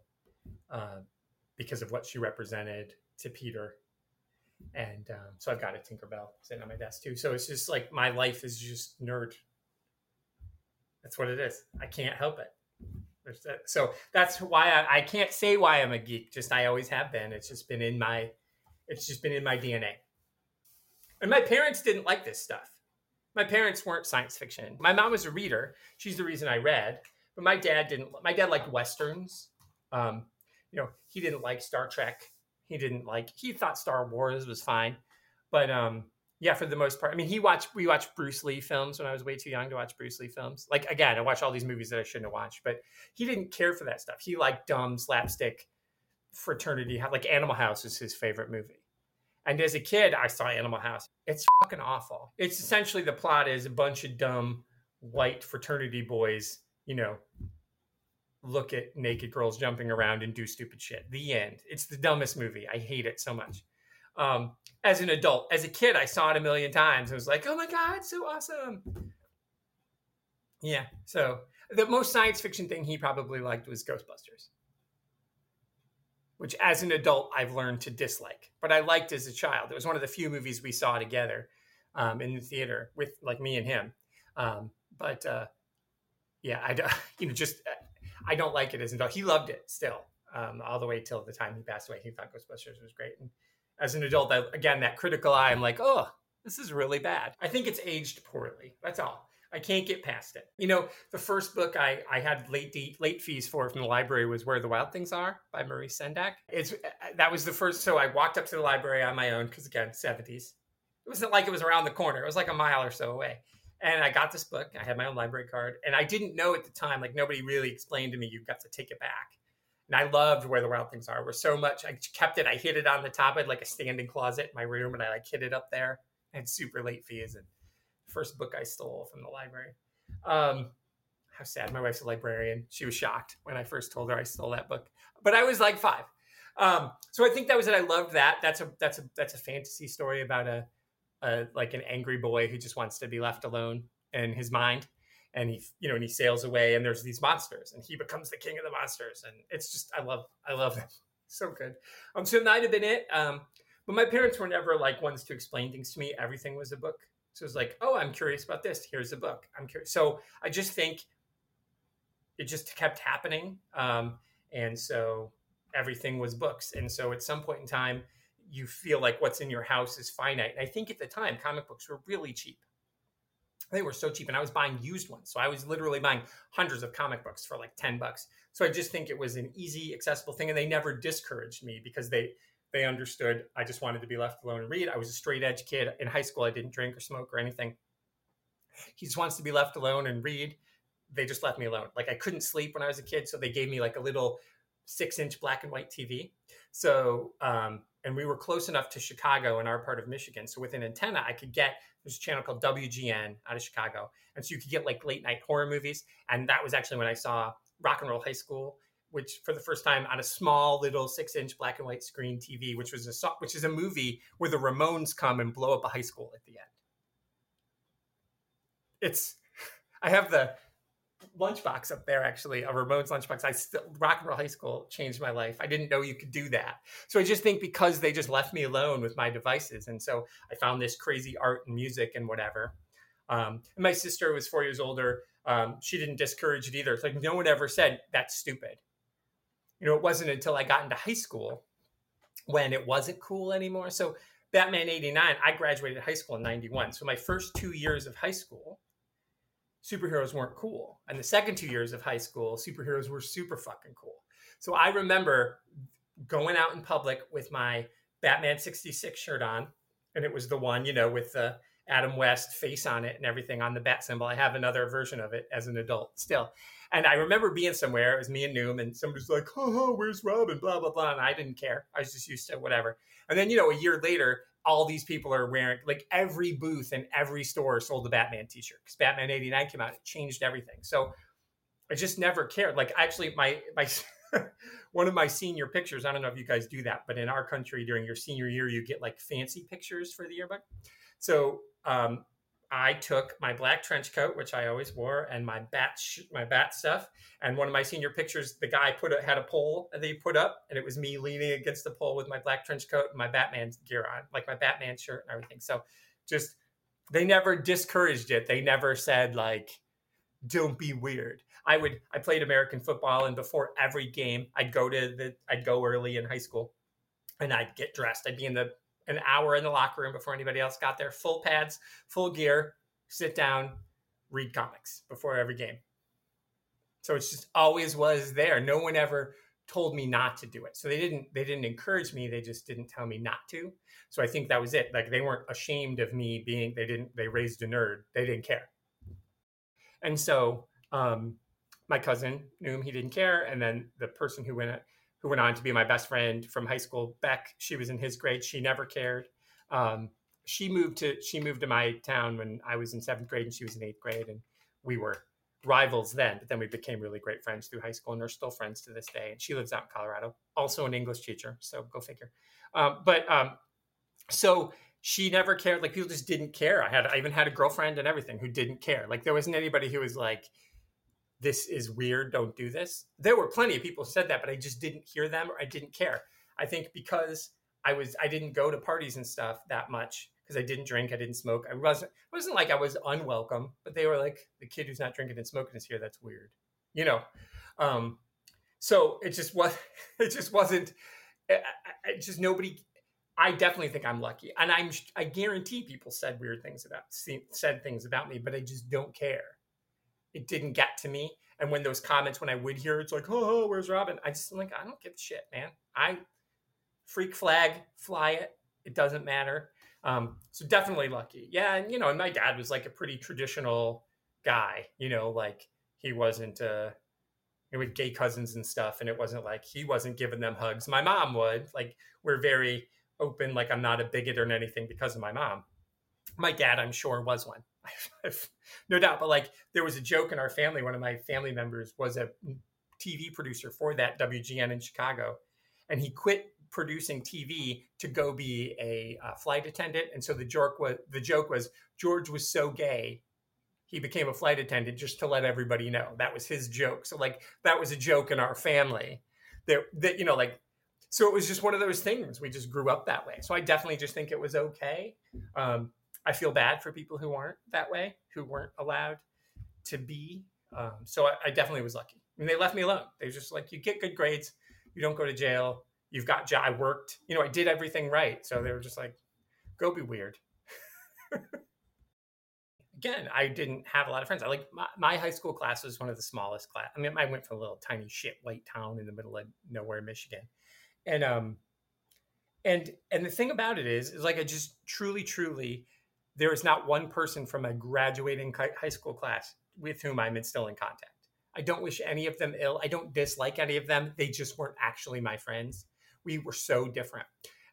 uh, because of what she represented to Peter and um, so I've got a Tinkerbell sitting on my desk too. So it's just like my life is just nerd. That's what it is. I can't help it. So that's why I, I can't say why I'm a geek. Just I always have been. It's just been in my, it's just been in my DNA. And my parents didn't like this stuff. My parents weren't science fiction. My mom was a reader. She's the reason I read. But my dad didn't. My dad liked westerns. Um, you know, he didn't like Star Trek he didn't like he thought Star Wars was fine, but um yeah, for the most part. I mean, he watched we watched Bruce Lee films when I was way too young to watch Bruce Lee films. Like again, I watched all these movies that I shouldn't have watched, but he didn't care for that stuff. He liked dumb slapstick fraternity. Like Animal House is his favorite movie. And as a kid, I saw Animal House. It's fucking awful. It's essentially the plot is a bunch of dumb white fraternity boys, you know, look at naked girls jumping around and do stupid shit. The end. It's the dumbest movie. I hate it so much. Um, as an adult, as a kid, I saw it a million times. I was like, oh my god, so awesome. Yeah. So the most science fiction thing he probably liked was Ghostbusters, which as an adult I've learned to dislike, but I liked as a child. It was one of the few movies we saw together um, in the theater with like me and him. Um, but uh, yeah, I you know just I don't like it as an adult. He loved it still um, all the way till the time he passed away. He thought Ghostbusters was great. And as an adult, I, again that critical eye, I'm like, oh, this is really bad. I think it's aged poorly. That's all. I can't get past it. You know, the first book I, I had late de- late fees for from the library was Where the Wild Things Are by Maurice Sendak. It's that was the first. So I walked up to the library on my own because again, seventies. It wasn't like it was around the corner. It was like a mile or so away. And I got this book. I had my own library card, and I didn't know at the time. Like nobody really explained to me you've got to take it back. And I loved Where the Wild Things Are. Were so much. I kept it. I hid it on the top. Had like a standing closet in my room, and I like hid it up there. I had super late fees and first book I stole from the library. Um, how sad. My wife's a librarian. She was shocked when I first told her I stole that book, but I was like five. Um, so I think that was it. I loved that. That's a that's a that's a fantasy story about a, like an angry boy who just wants to be left alone in his mind, and he you know and he sails away and there's these monsters and he becomes the king of the monsters and it's just I love I love them so good. Um, so that might have been it. Um, but my parents were never like ones to explain things to me. Everything was a book. So it's like, oh, I'm curious about this. Here's a book. I'm curious. So I just think it just kept happening. Um, and so everything was books. And so at some point in time, you feel like what's in your house is finite. And I think at the time, comic books were really cheap. They were so cheap, and I was buying used ones. So I was literally buying hundreds of comic books for like 10 bucks. So I just think it was an easy, accessible thing. And they never discouraged me because they they understood I just wanted to be left alone and read. I was a straight edge kid. In high school, I didn't drink or smoke or anything. He just wants to be left alone and read. They just left me alone. Like I couldn't sleep when I was a kid, so they gave me like a little six inch black and white TV. So, um, and we were close enough to Chicago in our part of Michigan. So with an antenna, I could get there's a channel called WGN out of Chicago, and so you could get like late night horror movies. And that was actually when I saw Rock and Roll High School which for the first time on a small little six inch black and white screen TV, which was a which is a movie where the Ramones come and blow up a high school at the end. It's I have the lunchbox up there actually, a Ramones lunchbox. I still rock and roll high school changed my life. I didn't know you could do that. So I just think because they just left me alone with my devices. And so I found this crazy art and music and whatever. Um, and my sister was four years older. Um, she didn't discourage it either. It's like no one ever said that's stupid you know, it wasn't until I got into high school when it wasn't cool anymore. So Batman 89, I graduated high school in 91. So my first two years of high school, superheroes weren't cool. And the second two years of high school, superheroes were super fucking cool. So I remember going out in public with my Batman 66 shirt on. And it was the one, you know, with the Adam West face on it and everything on the bat symbol. I have another version of it as an adult still. And I remember being somewhere, it was me and Noom, and somebody's like, oh, where's Robin? Blah, blah, blah. And I didn't care. I was just used to whatever. And then, you know, a year later, all these people are wearing, like every booth and every store sold the Batman t shirt because Batman 89 came out. It changed everything. So I just never cared. Like, actually, my, my, one of my senior pictures, I don't know if you guys do that, but in our country during your senior year, you get like fancy pictures for the yearbook. So um, I took my black trench coat, which I always wore, and my bat sh- my bat stuff. And one of my senior pictures, the guy put a, had a pole that he put up, and it was me leaning against the pole with my black trench coat and my Batman gear on, like my Batman shirt and everything. So, just they never discouraged it. They never said like, "Don't be weird." I would. I played American football, and before every game, I'd go to the. I'd go early in high school, and I'd get dressed. I'd be in the an hour in the locker room before anybody else got there. Full pads, full gear, sit down, read comics before every game. So it's just always was there. No one ever told me not to do it. So they didn't they didn't encourage me, they just didn't tell me not to. So I think that was it. Like they weren't ashamed of me being they didn't they raised a nerd. They didn't care. And so um my cousin Noom, he didn't care. And then the person who went went on to be my best friend from high school. Beck, she was in his grade. She never cared. Um, she moved to she moved to my town when I was in seventh grade and she was in eighth grade, and we were rivals then, but then we became really great friends through high school, and we're still friends to this day. And she lives out in Colorado, also an English teacher. So go figure. Um, but um, so she never cared. Like people just didn't care. I had I even had a girlfriend and everything who didn't care. Like there wasn't anybody who was like, "This is weird. Don't do this." There were plenty of people who said that, but I just didn't hear them or I didn't care. I think because I was I didn't go to parties and stuff that much because I didn't drink, I didn't smoke. I wasn't it wasn't like I was unwelcome, but they were like the kid who's not drinking and smoking is here. That's weird, you know. Um, so it just was it just wasn't. It, it just nobody. I definitely think I'm lucky, and I'm I guarantee people said weird things about said things about me, but I just don't care. It didn't get to me. And when those comments, when I would hear, it's like, oh, where's Robin? I just I'm like, I don't give a shit, man. I freak flag, fly it. It doesn't matter. Um, so definitely lucky. Yeah, and you know, and my dad was like a pretty traditional guy. You know, like he wasn't uh, with gay cousins and stuff, and it wasn't like he wasn't giving them hugs. My mom would. Like we're very open. Like I'm not a bigot or anything because of my mom. My dad, I'm sure, was one. no doubt. But like there was a joke in our family. One of my family members was a TV producer for that WGN in Chicago, and he quit producing TV to go be a uh, flight attendant. And so the joke was the joke was George was so gay, he became a flight attendant just to let everybody know. That was his joke. So like that was a joke in our family. That that you know like so it was just one of those things. We just grew up that way. So I definitely just think it was okay. Um, I feel bad for people who aren't that way, who weren't allowed to be. Um, so I, I, definitely was lucky. I mean, they left me alone. They were just like, you get good grades, you don't go to jail, you've got I worked, you know, I did everything right. So they were just like, go be weird. Again, I didn't have a lot of friends. I like my, my, high school class was one of the smallest class. I mean, I went from a little tiny shit white town in the middle of nowhere, Michigan, and um, and and the thing about it is, is like I just truly, truly, there is not one person from a graduating high school class with whom I'm still in contact. I don't wish any of them ill. I don't dislike any of them. They just weren't actually my friends we were so different.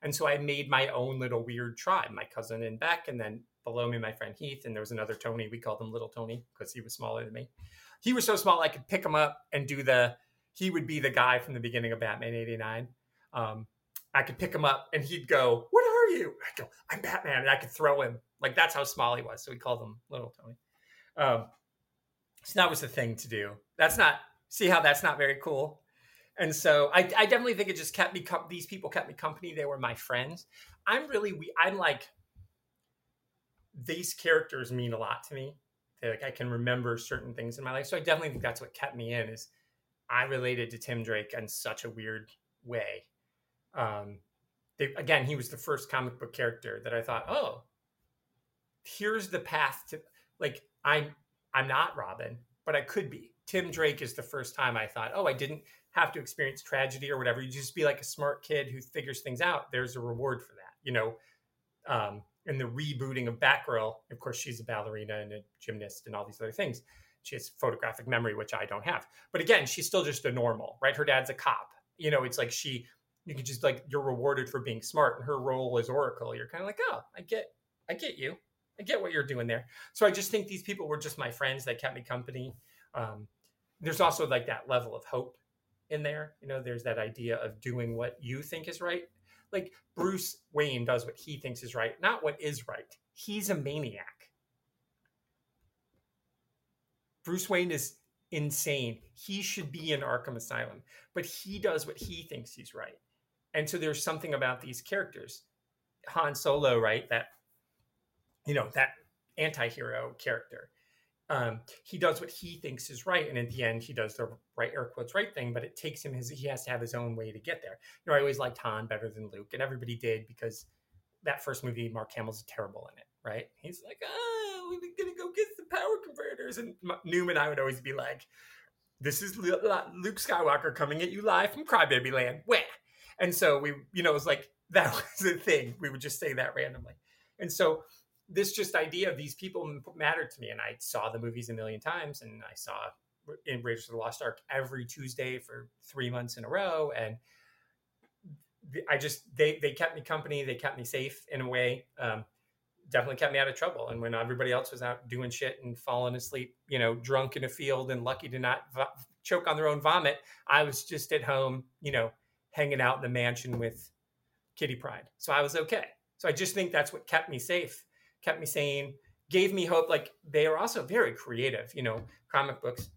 And so I made my own little weird tribe, my cousin and Beck, and then below me, my friend Heath. And there was another Tony. We called him Little Tony because he was smaller than me. He was so small, I could pick him up and do the, he would be the guy from the beginning of Batman 89. Um, I could pick him up and he'd go, What are you? I go, I'm Batman. And I could throw him. Like that's how small he was. So we called him Little Tony. Um, so that was the thing to do. That's not, see how that's not very cool? and so I, I definitely think it just kept me com- these people kept me company they were my friends i'm really we i'm like these characters mean a lot to me they, like i can remember certain things in my life so i definitely think that's what kept me in is i related to tim drake in such a weird way um they, again he was the first comic book character that i thought oh here's the path to like i'm i'm not robin but i could be tim drake is the first time i thought oh i didn't have to experience tragedy or whatever. You just be like a smart kid who figures things out. There's a reward for that, you know. Um, in the rebooting of Batgirl, of course, she's a ballerina and a gymnast and all these other things. She has photographic memory, which I don't have. But again, she's still just a normal, right? Her dad's a cop. You know, it's like she, you can just like you're rewarded for being smart, and her role as Oracle, you're kind of like, oh, I get, I get you, I get what you're doing there. So I just think these people were just my friends that kept me company. Um, there's also like that level of hope in there. You know, there's that idea of doing what you think is right. Like Bruce Wayne does what he thinks is right, not what is right. He's a maniac. Bruce Wayne is insane. He should be in Arkham Asylum, but he does what he thinks he's right. And so there's something about these characters. Han Solo, right? That, you know, that anti hero character um, he does what he thinks is right, and at the end, he does the right air quotes right thing. But it takes him his he has to have his own way to get there. You know, I always liked Han better than Luke, and everybody did because that first movie, Mark Hamill's terrible in it. Right? He's like, oh, we're gonna go get the power converters, and Newman, I would always be like, this is Luke Skywalker coming at you live from Crybaby Land. Where? And so we, you know, it was like that was the thing. We would just say that randomly, and so this just idea of these people mattered to me and i saw the movies a million times and i saw in raiders of the lost ark every tuesday for three months in a row and i just they they kept me company they kept me safe in a way um, definitely kept me out of trouble. And when everybody else was out doing shit and falling asleep, you know, drunk in a field and lucky to not choke on their own vomit, I was just at home, you know, hanging out in the mansion with Kitty Pryde. So I was okay. So I just think that's what kept me safe, kept me sane, gave me hope. Like they are also very creative, you know, comic books,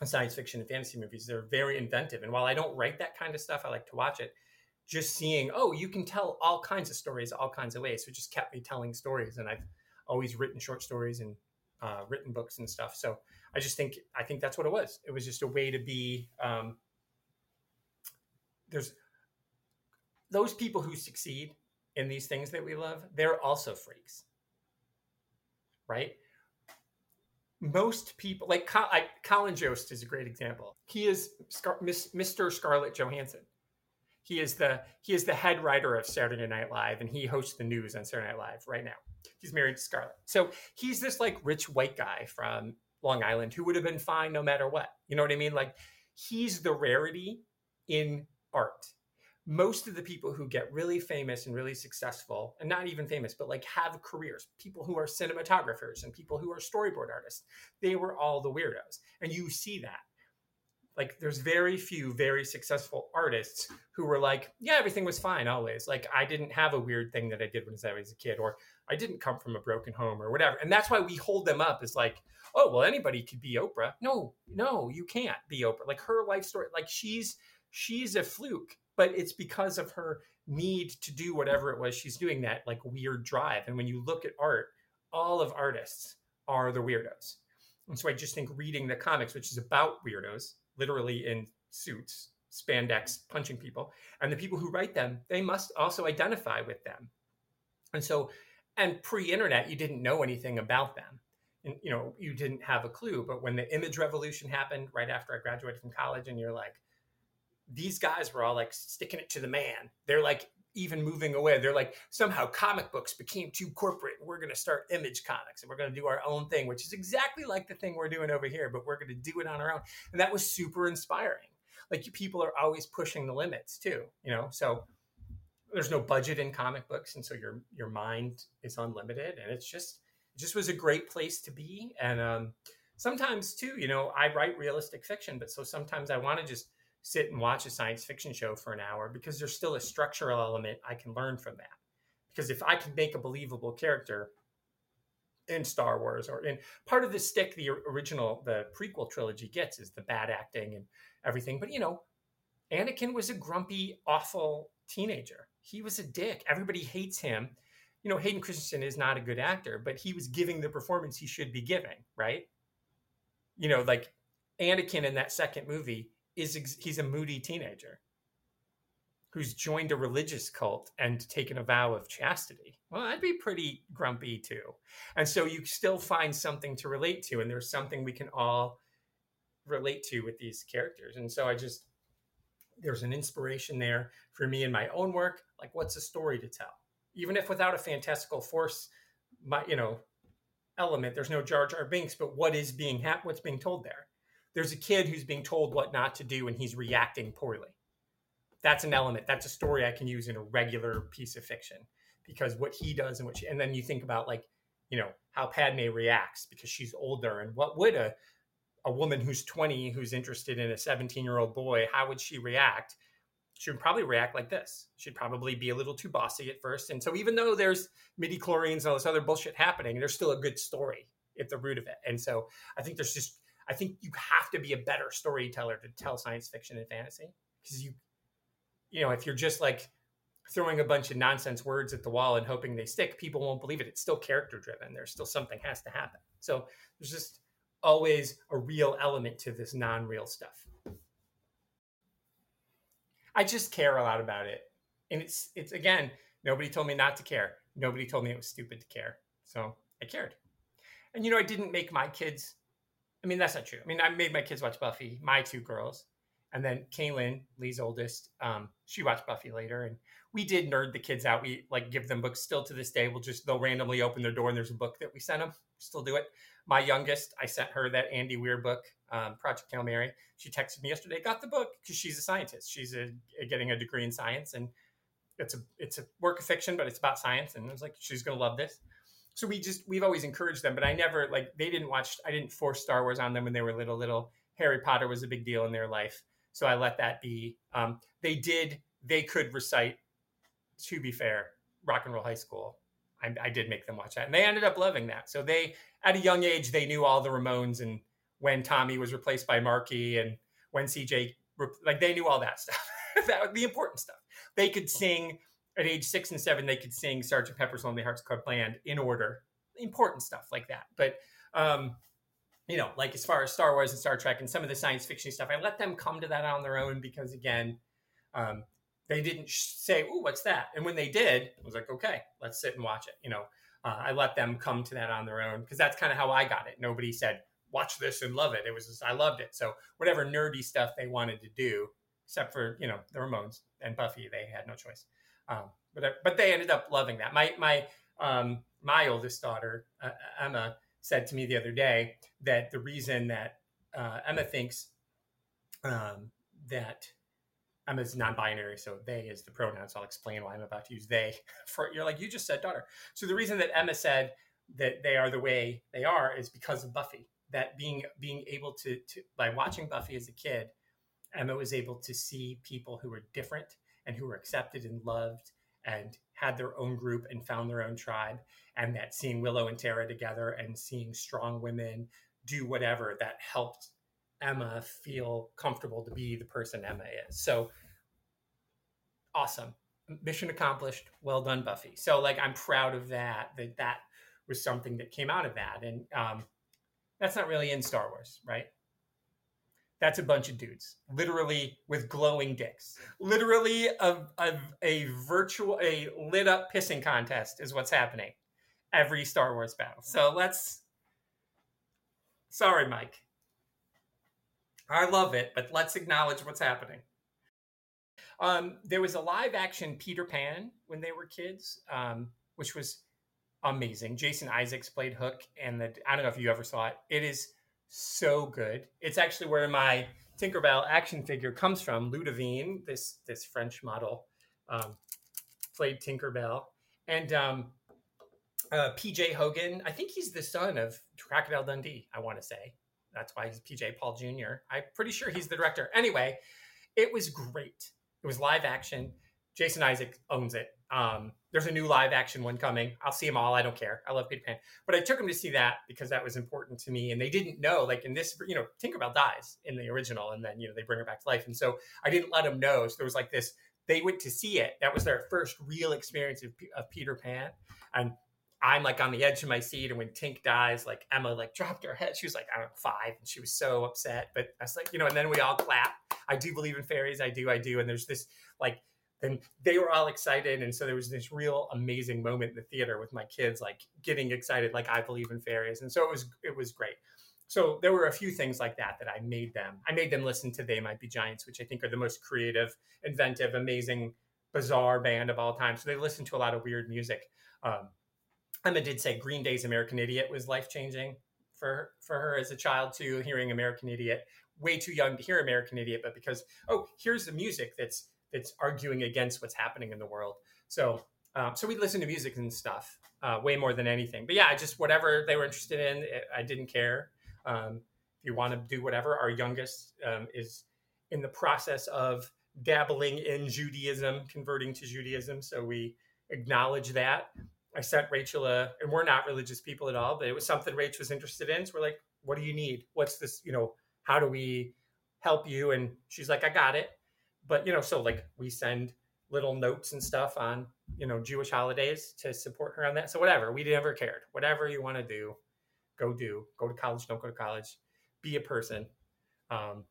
and science fiction, and fantasy movies. They're very inventive. And while I don't write that kind of stuff, I like to watch it. Just seeing, oh, you can tell all kinds of stories, all kinds of ways. So it just kept me telling stories. And I've always written short stories and uh, written books and stuff. So I just think I think that's what it was. It was just a way to be. Um, there's those people who succeed in these things that we love. They're also freaks, right? Most people, like, Colin Jost, is a great example. He is Mr. Scarlett Johansson. He is the he is the head writer of Saturday Night Live, and he hosts the news on Saturday Night Live right now. He's married to Scarlett, so he's this like rich white guy from Long Island who would have been fine no matter what. You know what I mean? Like he's the rarity in art. Most of the people who get really famous and really successful, and not even famous, but like have careers, people who are cinematographers and people who are storyboard artists, they were all the weirdos. And you see that. Like there's very few very successful artists who were like yeah everything was fine always. Like i didn't have a weird thing that i did when i was a kid or i didn't come from a broken home or whatever. And that's why we hold them up as like oh well anybody could be oprah. No no you can't be oprah. Like her life story like she's she's a fluke but it's because of her need to do whatever it was she's doing that like weird drive and when you look at art all of artists are the weirdos and so i just think reading the comics which is about weirdos literally in suits, spandex, punching people. And the people who write them, they must also identify with them. And so, and pre-internet, you didn't know anything about them. And, you know, you didn't have a clue. But when the image revolution happened right after I graduated from college, and you're like, these guys were all like sticking it to the man. They're like even moving away. They're like, somehow comic books became too corporate. We're going to start image comics and we're going to do our own thing, which is exactly like the thing we're doing over here, but we're going to do it on our own. And that was super inspiring. Like people are always pushing the limits too, you know? So there's no budget in comic books. And so your, your mind is unlimited and it's just, it just was a great place to be. And, um, sometimes too, you know, I write realistic fiction, but so sometimes I want to just sit and watch a science fiction show for an hour because there's still a structural element I can learn from that. Because if I can make a believable character in Star Wars or in part of the stick the original the prequel trilogy gets is the bad acting and everything. But you know, Anakin was a grumpy, awful teenager. He was a dick. Everybody hates him. You know, Hayden Christensen is not a good actor, but he was giving the performance he should be giving, right? You know, like Anakin in that second movie is he's a moody teenager who's joined a religious cult and taken a vow of chastity. Well, I'd be pretty grumpy too. And so you still find something to relate to, and there's something we can all relate to with these characters. And so I just, there's an inspiration there for me in my own work. Like, what's a story to tell? Even if without a fantastical force, my, you know, element, there's no Jar Jar Binks, but what is being, ha- what's being told there? There's a kid who's being told what not to do and he's reacting poorly. That's an element. That's a story I can use in a regular piece of fiction because what he does and what she, and then you think about like, you know, how Padme reacts because she's older and what would a, a woman who's 20 who's interested in a 17 year old boy, how would she react? She would probably react like this. She'd probably be a little too bossy at first. And so even though there's midi chlorians and all this other bullshit happening, there's still a good story at the root of it. And so I think there's just I think you have to be a better storyteller to tell science fiction and fantasy because you, you know, if you're just like throwing a bunch of nonsense words at the wall and hoping they stick, people won't believe it. It's still character driven. There's still something has to happen. So there's just always a real element to this non-real stuff. I just care a lot about it. And it's it's again, nobody told me not to care. Nobody told me it was stupid to care. So I cared. And you know, I didn't make my kids I mean, that's not true. I mean, I made my kids watch Buffy, my two girls, and then Kaylin, Lee's oldest, um, she watched Buffy later, and we did nerd the kids out. We like give them books. Still to this day, we'll just they'll randomly open their door and there's a book that we sent them. Still do it. My youngest, I sent her that Andy Weir book, um, Project Hail Mary. She texted me yesterday, got the book because she's a scientist. She's a, a, getting a degree in science, and it's a it's a work of fiction, but it's about science. And I was like, she's gonna love this. So we just we've always encouraged them, but I never like they didn't watch. I didn't force Star Wars on them when they were little. Little Harry Potter was a big deal in their life, so I let that be. Um, they did. They could recite. To be fair, Rock and Roll High School. I, I did make them watch that, and they ended up loving that. So they, at a young age, they knew all the Ramones and when Tommy was replaced by Marky and when CJ like they knew all that stuff. that the important stuff. They could sing at age six and seven. They could sing Sergeant Pepper's Lonely Hearts Club Band in order. Important stuff like that. But um, you know, like as far as Star Wars and Star Trek and some of the science fiction stuff, I let them come to that on their own because again, um, they didn't say, "Oh, what's that?" And when they did, I was like, "Okay, let's sit and watch it." You know, uh, I let them come to that on their own because that's kind of how I got it. Nobody said, watch this and love it. It was just, I loved it. So whatever nerdy stuff they wanted to do, except for you know the Ramones and Buffy, they had no choice. Um, but uh, but they ended up loving that. My my um, my oldest daughter uh, Emma said to me the other day that the reason that uh, Emma thinks um, that Emma's non-binary, so they is the pronoun. So I'll explain why I'm about to use they. For you're like you just said daughter. So the reason that Emma said that they are the way they are is because of Buffy that being being able to, to by watching Buffy as a kid, Emma was able to see people who were different and who were accepted and loved and had their own group and found their own tribe and that seeing Willow and Tara together and seeing strong women do whatever that helped Emma feel comfortable to be the person Emma is. So awesome. Mission accomplished. Well done, Buffy. So like I'm proud of that, that that was something that came out of that. And um, that's not really in Star Wars, right? That's a bunch of dudes, literally with glowing dicks. Literally, a, a, a virtual, a lit up pissing contest is what's happening every Star Wars battle. So let's. Sorry, Mike. I love it, but let's acknowledge what's happening. Um, there was a live action Peter Pan when they were kids, um, which was amazing. Jason Isaacs played Hook, and the I don't know if you ever saw it. It is so good. It's actually where my Tinkerbell action figure comes from. Ludivine, this this French model, um, played Tinkerbell, and um, uh, PJ Hogan. I think he's the son of Crocodile Dundee. I want to say that's why he's PJ Paul Jr. I'm pretty sure he's the director. Anyway, it was great. It was live action. Jason Isaac owns it. Um, there's a new live action one coming. I'll see them all. I don't care. I love Peter Pan. But I took them to see that because that was important to me. And they didn't know, like in this, you know, Tinkerbell dies in the original and then, you know, they bring her back to life. And so I didn't let them know. So there was like this, they went to see it. That was their first real experience of, of Peter Pan. And I'm like on the edge of my seat. And when Tink dies, like Emma like dropped her head. She was like, I don't know, five. And she was so upset. But I was like, you know, and then we all clap. I do believe in fairies. I do. I do. And there's this like, and they were all excited. And so there was this real amazing moment in the theater with my kids like getting excited like i believe in fairies. And so it was it was great. So there were a few things like that that i made them i made them listen to they might be giants which i think are the most creative inventive amazing bizarre band of all time. So they listened to a lot of weird music. Um, emma did say green day's american idiot was life changing for for her as a child too hearing american idiot. Way too young to hear american idiot but because oh here's the music that's it's arguing against what's happening in the world. So um, so we listen to music and stuff uh, way more than anything. But yeah, just whatever they were interested in, I didn't care. Um, if you want to do whatever, our youngest um, is in the process of dabbling in Judaism, converting to Judaism. So we acknowledge that. I sent Rachel a, and we're not religious people at all, but it was something Rachel was interested in. So we're like, what do you need? What's this? You know, how do we help you? And she's like, I got it but you know, so like we send little notes and stuff on you know Jewish holidays to support her on that. So whatever, we never cared. Whatever you want to do, go do. Go to college, don't go to college. Be a person. Um,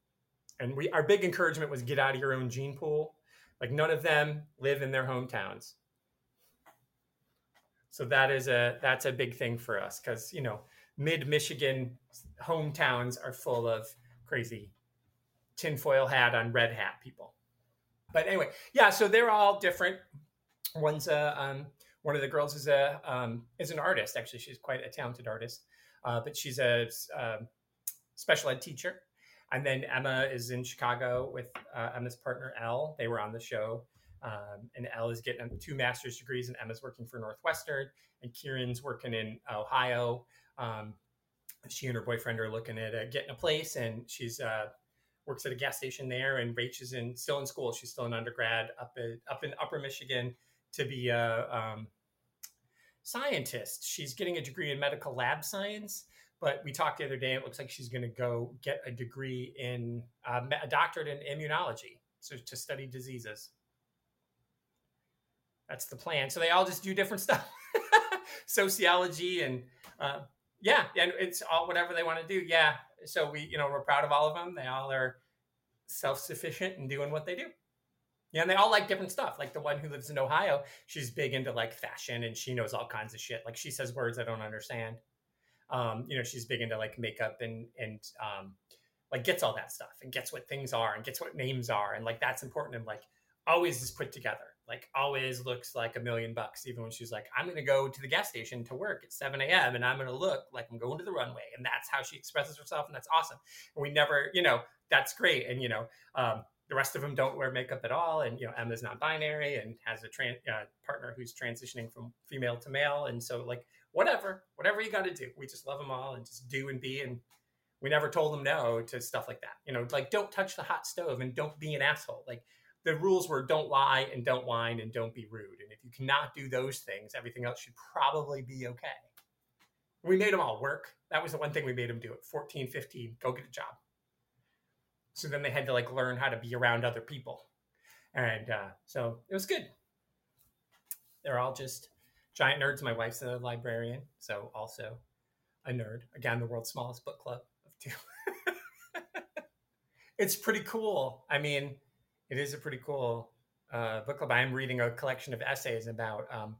and we our big encouragement was get out of your own gene pool. Like none of them live in their hometowns. So that is a that's a big thing for us because you know mid Michigan hometowns are full of crazy tinfoil hat on red hat people. But anyway, yeah. So they're all different. One's a um, one of the girls is a um, is an artist. Actually, she's quite a talented artist. Uh, but she's a, a, um, special ed teacher. And then Emma is in Chicago with uh, Emma's partner Elle. They were on the show. Um, and Elle is getting two master's degrees, and Emma's working for Northwestern, and Kieran's working in Ohio. Um, she and her boyfriend are looking at uh, getting a place, and she's uh, works at a gas station there. And Rach is in still in school. She's still an undergrad up in, up in Upper Michigan to be a um, scientist. She's getting a degree in medical lab science. But we talked the other day. It looks like she's going to go get a degree in uh, a doctorate in immunology, so to study diseases. That's the plan. So they all just do different stuff, sociology and uh, yeah, and it's all whatever they want to do. Yeah. So we, you know, we're proud of all of them. They all are self sufficient and doing what they do. Yeah, and they all like different stuff. Like the one who lives in Ohio, she's big into like fashion and she knows all kinds of shit. Like she says words I don't understand. Um, you know, she's big into like makeup and and um, like gets all that stuff and gets what things are and gets what names are and like that's important and like always is put together like always looks like a million bucks even when she's like i'm going to go to the gas station to work at 7 a.m and i'm going to look like i'm going to the runway. And that's how she expresses herself and that's awesome. And we never you know that's great. And you know um, the rest of them don't wear makeup at all and you know emma's non-binary and has a trans uh, partner who's transitioning from female to male. And so like whatever whatever you got to do we just love them all and just do and be and we never told them no to stuff like that. You know like don't touch the hot stove and don't be an asshole. Like the rules were don't lie and don't whine and don't be rude. And if you cannot do those things, everything else should probably be okay. We made them all work. That was the one thing we made them do at 14, 15, go get a job. So then they had to like learn how to be around other people. And uh, so it was good. They're all just giant nerds. My wife's a librarian, so also a nerd. Again, the world's smallest book club of two. it's pretty cool. I mean, it is a pretty cool uh, book club. I'm reading a collection of essays about um,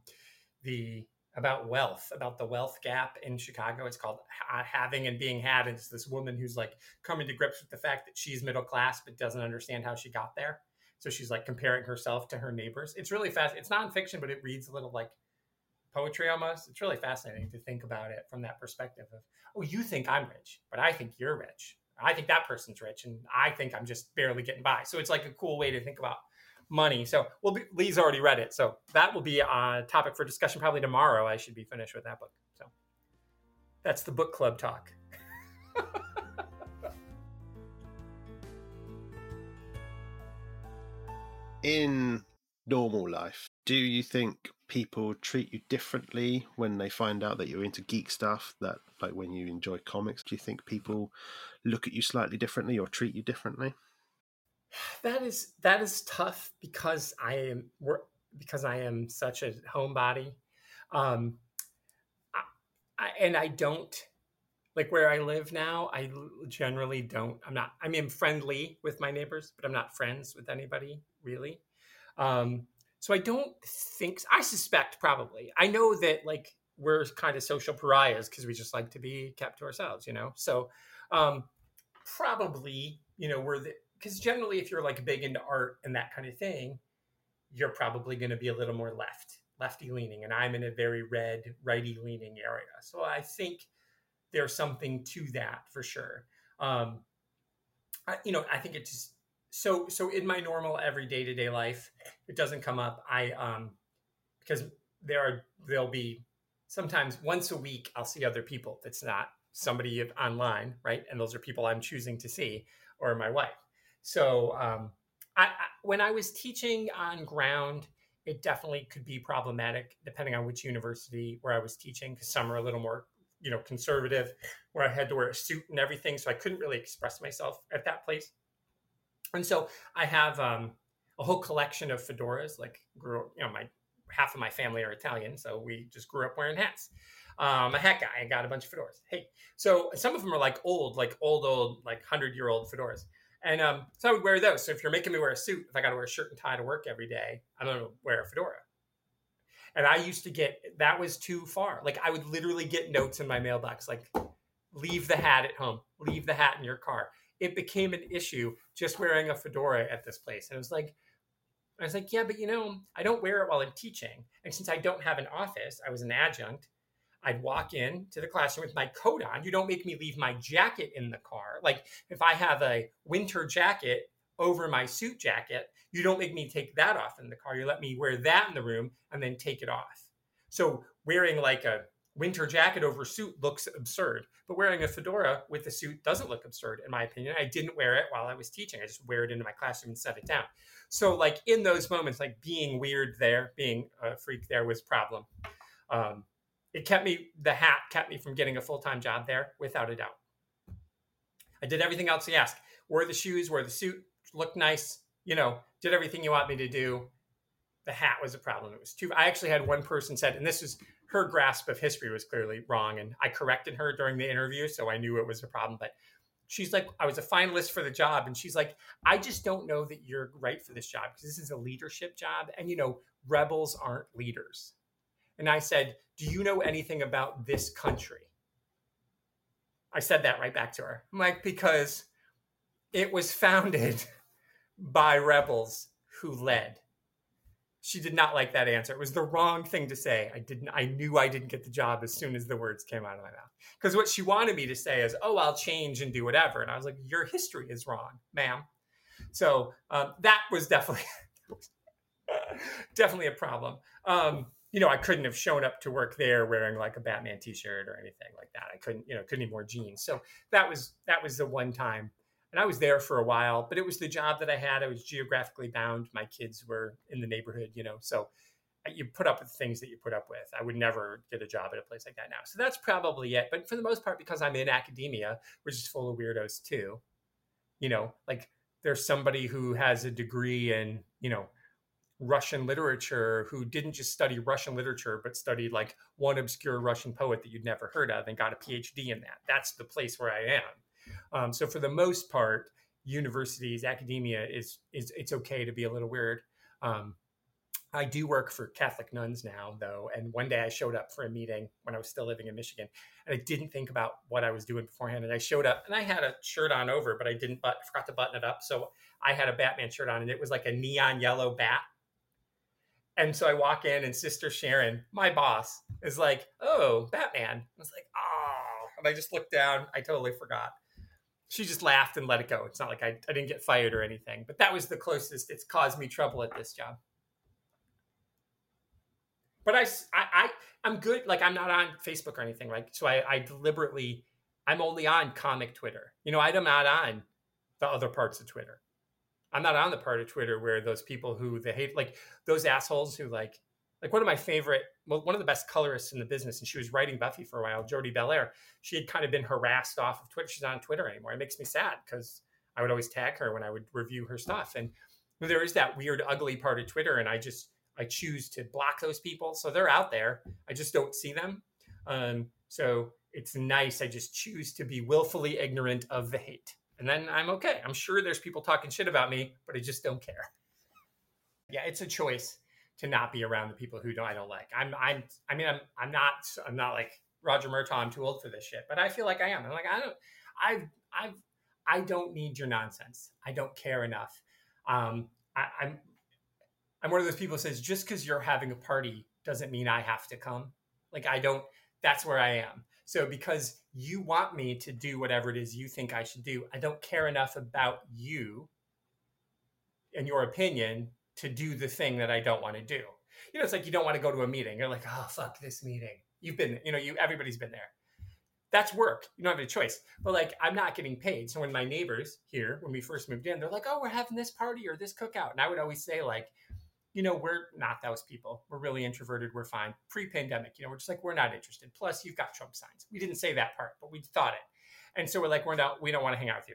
the about wealth, about the wealth gap in Chicago. It's called Having and Being Had. It's this woman who's like coming to grips with the fact that she's middle class but doesn't understand how she got there. So she's like comparing herself to her neighbors. It's really fast. It's nonfiction, but it reads a little like poetry almost. It's really fascinating to think about it from that perspective of, oh, you think I'm rich, but I think you're rich. I think that person's rich, and I think I'm just barely getting by. So it's like a cool way to think about money. So we'll be, Lee's already read it, so that will be a topic for discussion probably tomorrow. I should be finished with that book. So that's the book club talk. In normal life, do you think people treat you differently when they find out that you're into geek stuff that like when you enjoy comics? Do you think people look at you slightly differently or treat you differently? That is that is tough because i am because i am such a homebody. Um I, I, and i don't like where i live now i generally don't i'm not i mean friendly with my neighbors but i'm not friends with anybody really. Um so I don't think I suspect probably. I know that like we're kind of social pariahs because we just like to be kept to ourselves, you know. So um, probably you know we're the because generally if you're like big into art and that kind of thing, you're probably going to be a little more left lefty leaning, and I'm in a very red righty leaning area. So I think there's something to that for sure. Um, I, you know, I think it just so so in my normal every day to day life, it doesn't come up. I um because there are there'll be sometimes once a week I'll see other people that's not somebody online, right? And those are people I'm choosing to see or my wife. So um, I, I, when I was teaching on ground, it definitely could be problematic depending on which university where I was teaching because some are a little more you know conservative where I had to wear a suit and everything, so I couldn't really express myself at that place. And so I have um, a whole collection of fedoras. Like grew, you know, my half of my family are Italian, so we just grew up wearing hats. Um, a hat guy, I got a bunch of fedoras. Hey, so some of them are like old, like old, old, like hundred year old fedoras. And um, so I would wear those. So if you're making me wear a suit, if I got to wear a shirt and tie to work every day, I'm going to wear a fedora. And I used to get that was too far. Like I would literally get notes in my mailbox, like leave the hat at home, leave the hat in your car it became an issue just wearing a fedora at this place. And it was like, I was like, yeah, but you know, I don't wear it while I'm teaching. And since I don't have an office, I was an adjunct. I'd walk in to the classroom with my coat on. You don't make me leave my jacket in the car. Like if I have a winter jacket over my suit jacket. You don't make me take that off in the car. You let me wear that in the room and then take it off. So wearing like a winter jacket over suit looks absurd, but wearing a fedora with a suit doesn't look absurd, in my opinion. I didn't wear it while I was teaching. I just wear it into my classroom and set it down. So, like in those moments, like being weird there, being a freak there was problem. Um, it kept me. The hat kept me from getting a full time job there, without a doubt. I did everything else he asked. Wore the shoes, wore the suit, looked nice. You know, did everything you want me to do. The hat was a problem. It was too. I actually had one person said, and this was her grasp of history was clearly wrong, and I corrected her during the interview, so I knew it was a problem. But she's like, I was a finalist for the job, and she's like, I just don't know that you're right for this job because this is a leadership job, and you know, rebels aren't leaders. And I said, Do you know anything about this country? I said that right back to her. I'm like, because it was founded by rebels who led. She did not like that answer. It was the wrong thing to say. I didn't I knew I didn't get the job as soon as the words came out of my mouth. Because what she wanted me to say is, oh, I'll change and do whatever. And I was like, your history is wrong, ma'am. So um, that was definitely definitely a problem. Um, you know, I couldn't have shown up to work there wearing like a Batman t-shirt or anything like that. I couldn't, you know, couldn't even wear jeans. So that was that was the one time. And I was there for a while, but it was the job that I had. I was geographically bound. My kids were in the neighborhood, you know. So uh, you put up with things that you put up with. I would never get a job at a place like that now. So that's probably it. But for the most part, because I'm in academia, which is full of weirdos too, you know, like there's somebody who has a degree in, you know, Russian literature who didn't just study Russian literature, but studied like one obscure Russian poet that you'd never heard of and got a PhD in that. That's the place where I am. Um, so for the most part, universities, academia is is it's okay to be a little weird. Um, I do work for Catholic nuns now, though. And one day I showed up for a meeting when I was still living in Michigan, and I didn't think about what I was doing beforehand. And I showed up, and I had a shirt on over, but I didn't, but forgot to button it up. So I had a Batman shirt on, and it was like a neon yellow bat and so I walk in, and Sister Sharon, my boss, is like, "Oh, Batman." I was like, "Oh," and I just looked down. I totally forgot. She just laughed and let it go. It's not like I, I didn't get fired or anything, but that was the closest it's caused me trouble at this job. But I, I, I I'm good. Like I'm not on Facebook or anything. Like so, I, I deliberately, I'm only on comic Twitter. You know, I'm not on the other parts of Twitter. I'm not on the part of Twitter where those people who they hate, like those assholes who like, like one of my favorite, one of the best colorists in the business, and she was writing Buffy for a while, Jordie Bellaire. She had kind of been harassed off of Twitter. She's not on Twitter anymore. It makes me sad because I would always tag her when I would review her stuff. And there is that weird, ugly part of Twitter, and I just I choose to block those people. So they're out there. I just don't see them. Um, so it's nice. I just choose to be willfully ignorant of the hate and then I'm okay. I'm sure there's people talking shit about me, but I just don't care. Yeah, it's a choice to not be around the people who don't I don't like. I'm I'm I mean I'm I'm not I'm not like Roger Murtaugh. I'm too old for this shit, but I feel like I am. I'm like I don't I've I've I don't need your nonsense. I don't care enough. Um, I, I'm I'm one of those people who says just because you're having a party doesn't mean I have to come. Like I don't. That's where I am. So because you want me to do whatever it is you think I should do, I don't care enough about you and your opinion to do the thing that I don't want to do. You know, it's like you don't want to go to a meeting. You're like, oh fuck this meeting. You've been, you know, you everybody's been there. That's work. You don't have a choice. But like, I'm not getting paid. So when my neighbors here, when we first moved in, they're like, oh, we're having this party or this cookout, and I would always say like, you know, we're not those people. We're really introverted. We're fine. Pre pandemic, you know, we're just like, we're not interested. Plus, you've got Trump signs. We didn't say that part, but we thought it. And so we're like, we're not, we don't want to hang out with you.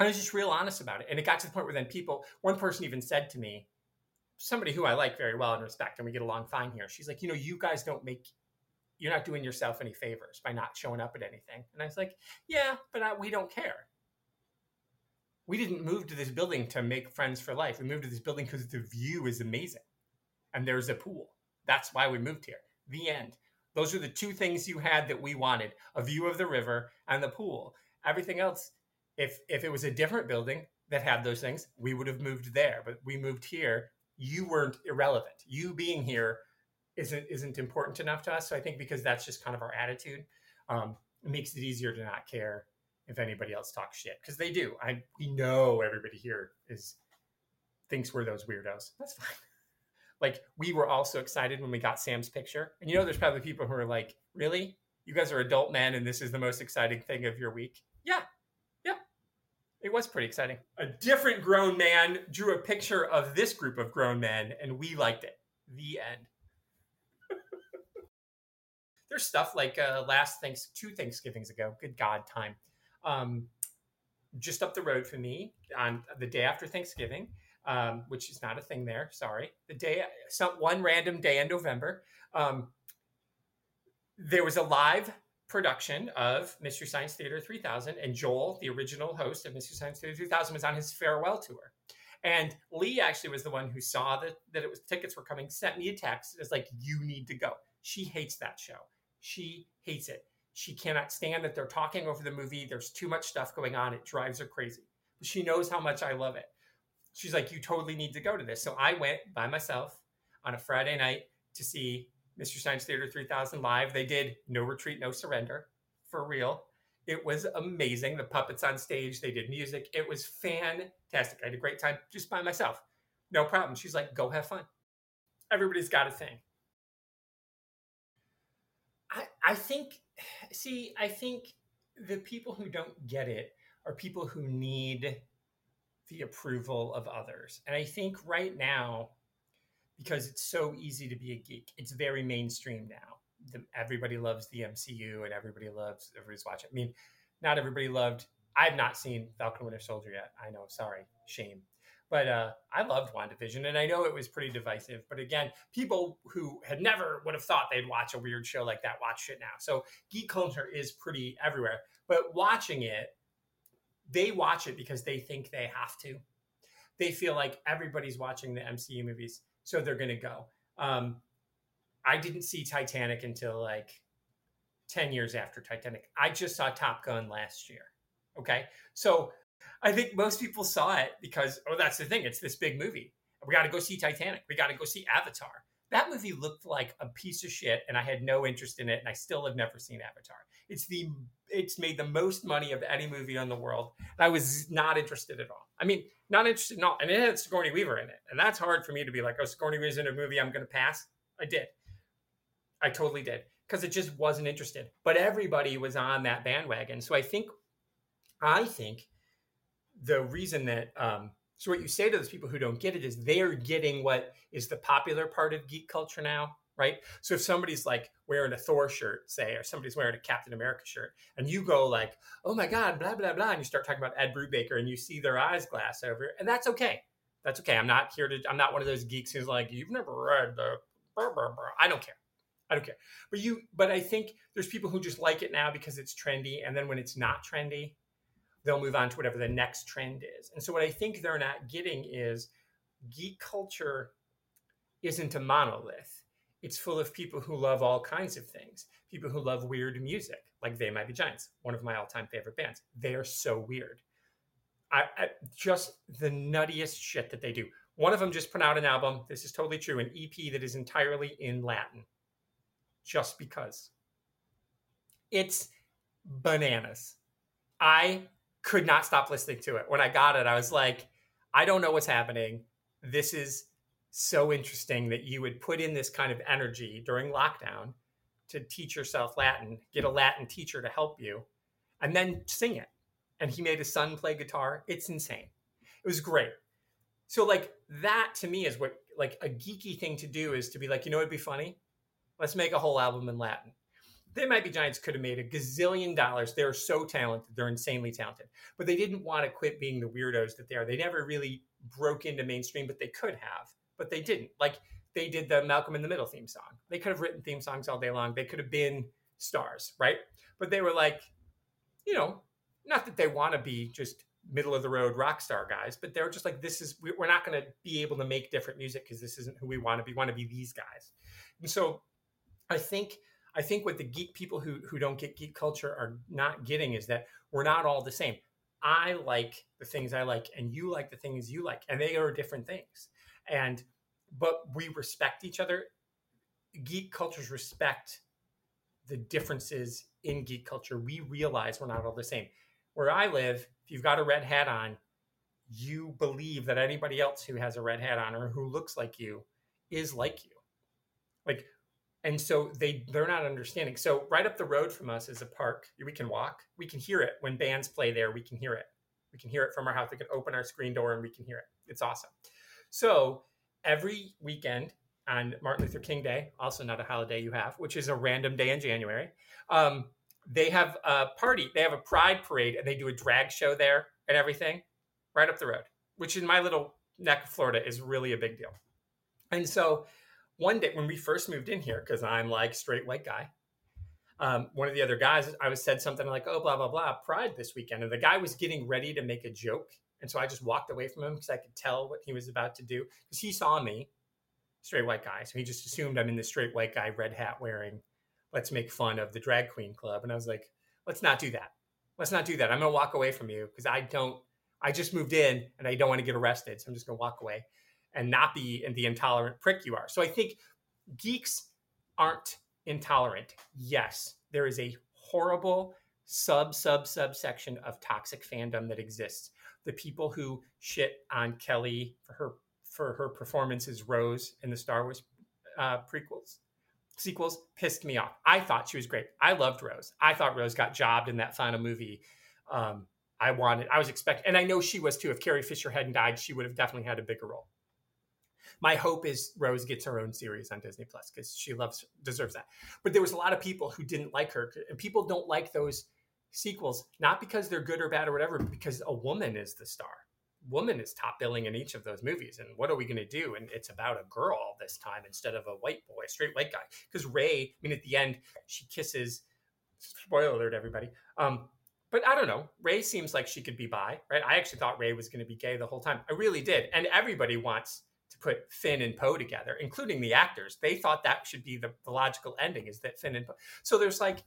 I was just real honest about it. And it got to the point where then people, one person even said to me, somebody who I like very well and respect, and we get along fine here. She's like, you know, you guys don't make, you're not doing yourself any favors by not showing up at anything. And I was like, yeah, but I, we don't care we didn't move to this building to make friends for life. We moved to this building because the view is amazing and there's a pool. That's why we moved here. The end. Those are the two things you had that we wanted a view of the river and the pool. Everything else, if if it was a different building that had those things, we would have moved there. But we moved here. You weren't irrelevant. You being here isn't isn't important enough to us. So I think because that's just kind of our attitude, um, it makes it easier to not care if anybody else talks shit because they do. I we know everybody here is thinks we're those weirdos. That's fine. Like we were also excited when we got Sam's picture, and you know, there's probably people who are like, "Really? You guys are adult men, and this is the most exciting thing of your week?" It was pretty exciting. A different grown man drew a picture of this group of grown men, and we liked it. The end. there's stuff like uh, last thanks two Thanksgivings ago. Good God, time. Um, just up the road from me on the day after Thanksgiving um, which is not a thing there. Sorry. The day, some one random day in November, um, there was a live production of Mystery Science Theater 3000, and Joel, the original host of Mystery Science Theater 3000, was on his farewell tour. And Lee actually was the one who saw that that it was tickets were coming, sent me a text. It's like you need to go. She hates that show. She hates it. She cannot stand that they're talking over the movie. There's too much stuff going on. It drives her crazy. She knows how much I love it she's like, you totally need to go to this. So I went by myself on a Friday night to see Mystery Science Theater 3000 live. They did No Retreat, No Surrender for real. It was amazing. The puppets on stage, they did music. It was fantastic. I had a great time just by myself. No problem. She's like, go have fun. Everybody's got a thing. I, I think, see, I think the people who don't get it are people who need the approval of others. And I think right now, because it's so easy to be a geek, it's very mainstream now. The, everybody loves the MCU and everybody loves, everybody's watching. I mean, not everybody loved, I've not seen Falcon Winter Soldier yet. I know, sorry, shame. But uh, I loved WandaVision, and I know it was pretty divisive. But again, people who had never would have thought they'd watch a weird show like that watch it now. So geek culture is pretty everywhere. But watching it, they watch it because they think they have to. They feel like everybody's watching the MCU movies, so they're going to go. Um, I didn't see Titanic until like 10 years after Titanic. I just saw Top Gun last year. Okay. So I think most people saw it because, oh, that's the thing. It's this big movie. We got to go see Titanic. We got to go see Avatar. That movie looked like a piece of shit, and I had no interest in it, and I still have never seen Avatar. It's the it's made the most money of any movie in the world. And I was not interested at all. I mean, not interested in all. And it had Sigourney Weaver in it. And that's hard for me to be like, oh, Sigourney Weaver's in a movie, I'm going to pass. I did. I totally did. Because it just wasn't interested. But everybody was on that bandwagon. So I think, I think the reason that, um, so what you say to those people who don't get it is they're getting what is the popular part of geek culture now right? So if somebody's like wearing a Thor shirt, say, or somebody's wearing a Captain America shirt, and you go like, "Oh my God," blah blah blah, and you start talking about Ed Brubaker, and you see their eyes glass over, and that's okay. That's okay. I'm not here to. I'm not one of those geeks who's like, "You've never read the." Blah, blah, blah. I don't care. I don't care. But you. But I think there's people who just like it now because it's trendy, and then when it's not trendy, they'll move on to whatever the next trend is. And so what I think they're not getting is geek culture isn't a monolith it's full of people who love all kinds of things. People who love weird music, like They Might Be Giants, one of my all-time favorite bands. They are so weird. I, I, just the nuttiest shit that they do. One of them just put out an album. This is totally true. An EP that is entirely in Latin, just because. It's bananas. I could not stop listening to it. When I got it, I was like, I don't know what's happening. This is so interesting that you would put in this kind of energy during lockdown to teach yourself Latin, get a Latin teacher to help you, and then sing it. And he made his son play guitar. It's insane. It was great. So, like, that to me is what, like, a geeky thing to do is to be like, you know, it'd be funny? Let's make a whole album in Latin. They Might Be Giants could have made a gazillion dollars. They're so talented. They're insanely talented. But they didn't want to quit being the weirdos that they are. They never really broke into mainstream, but they could have but they didn't. Like they did the Malcolm in the Middle theme song. They could have written theme songs all day long. They could have been stars, right? But they were like, you know, not that they want to be just middle of the road rock star guys, but they're just like, this is, we're not going to be able to make different music because this isn't who we want to be. We want to be these guys. And so I think, I think what the geek people who, who don't get geek culture are not getting is that we're not all the same. I like the things I like, and you like the things you like, and they are different things and but we respect each other geek cultures respect the differences in geek culture we realize we're not all the same Where I live, if you've got a red hat on, you believe that anybody else who has a red hat on or who looks like you is like you. Like, and so they they're not understanding. So right up the road from us is a park. We can walk. We can hear it when bands play there. We can hear it. We can hear it from our house. We can open our screen door and we can hear it. It's awesome. So every weekend on Martin Luther King Day, also not a holiday you have, which is a random day in January, um, they have a party. They have a pride parade and they do a drag show there and everything right up the road, which in my little neck of Florida is really a big deal. And so one day when we first moved in here, because I'm like straight white guy, um, one of the other guys, I was said something like, "Oh, blah blah blah, Pride this weekend," and the guy was getting ready to make a joke, and so I just walked away from him because I could tell what he was about to do because he saw me, straight white guy, so he just assumed I'm in the straight white guy, red hat wearing. Let's make fun of the drag queen club, and I was like, "Let's not do that. Let's not do that. I'm gonna walk away from you because I don't. I just moved in and I don't want to get arrested, so I'm just gonna walk away." and not be in the intolerant prick you are. So I think geeks aren't intolerant. Yes, there is a horrible sub sub subsection of toxic fandom that exists. The people who shit on Kelly for her for her performance as Rose in the Star Wars uh, prequels sequels pissed me off. I thought she was great. I loved Rose. I thought Rose got jobbed in that final movie. Um, I wanted, I was expecting, and I know she was too. If Carrie Fisher hadn't died, she would have definitely had a bigger role my hope is Rose gets her own series on Disney Plus because she loves deserves that. But there was a lot of people who didn't like her, and people don't like those sequels not because they're good or bad or whatever, because a woman is the star. Woman is top billing in each of those movies, and what are we going to do? And it's about a girl this time instead of a white boy, straight white guy. Because Rey, I mean, at the end, she kisses. Spoiler alert, everybody. Um, but I don't know. Rey seems like she could be bi, right? I actually thought Rey was going to be gay the whole time. I really did. And everybody wants to put Finn and Poe together, including the actors. They thought that should be the, the logical ending is that Finn and Poe. So there's like,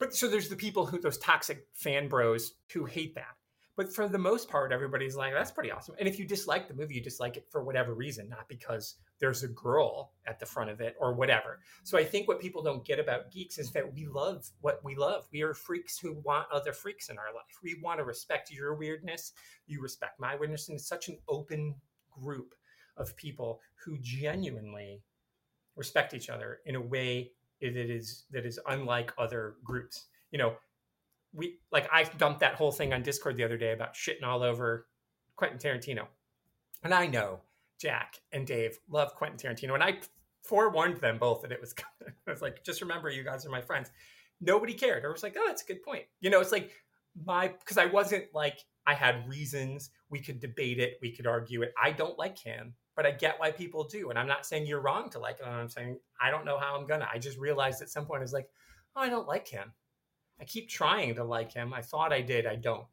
but so there's the people who, those toxic fan bros who hate that. But for the most part, everybody's like, that's pretty awesome. And if you dislike the movie, you dislike it for whatever reason, not because there's a girl at the front of it or whatever. So I think what people don't get about geeks is that we love what we love. We are freaks who want other freaks in our life. We want to respect your weirdness. You respect my weirdness. And it's such an open group of people who genuinely respect each other in a way that is that is unlike other groups. You know, we like I dumped that whole thing on Discord the other day about shitting all over Quentin Tarantino, and I know Jack and Dave love Quentin Tarantino, and I forewarned them both that it was. I was like, just remember, you guys are my friends. Nobody cared. I was like, oh, that's a good point. You know, it's like my because I wasn't like I had reasons. We could debate it. We could argue it. I don't like him but I get why people do. And I'm not saying you're wrong to like it. I'm saying I don't know how I'm gonna. I just realized at some point I was like, oh, I don't like him. I keep trying to like him. I thought I did. I don't.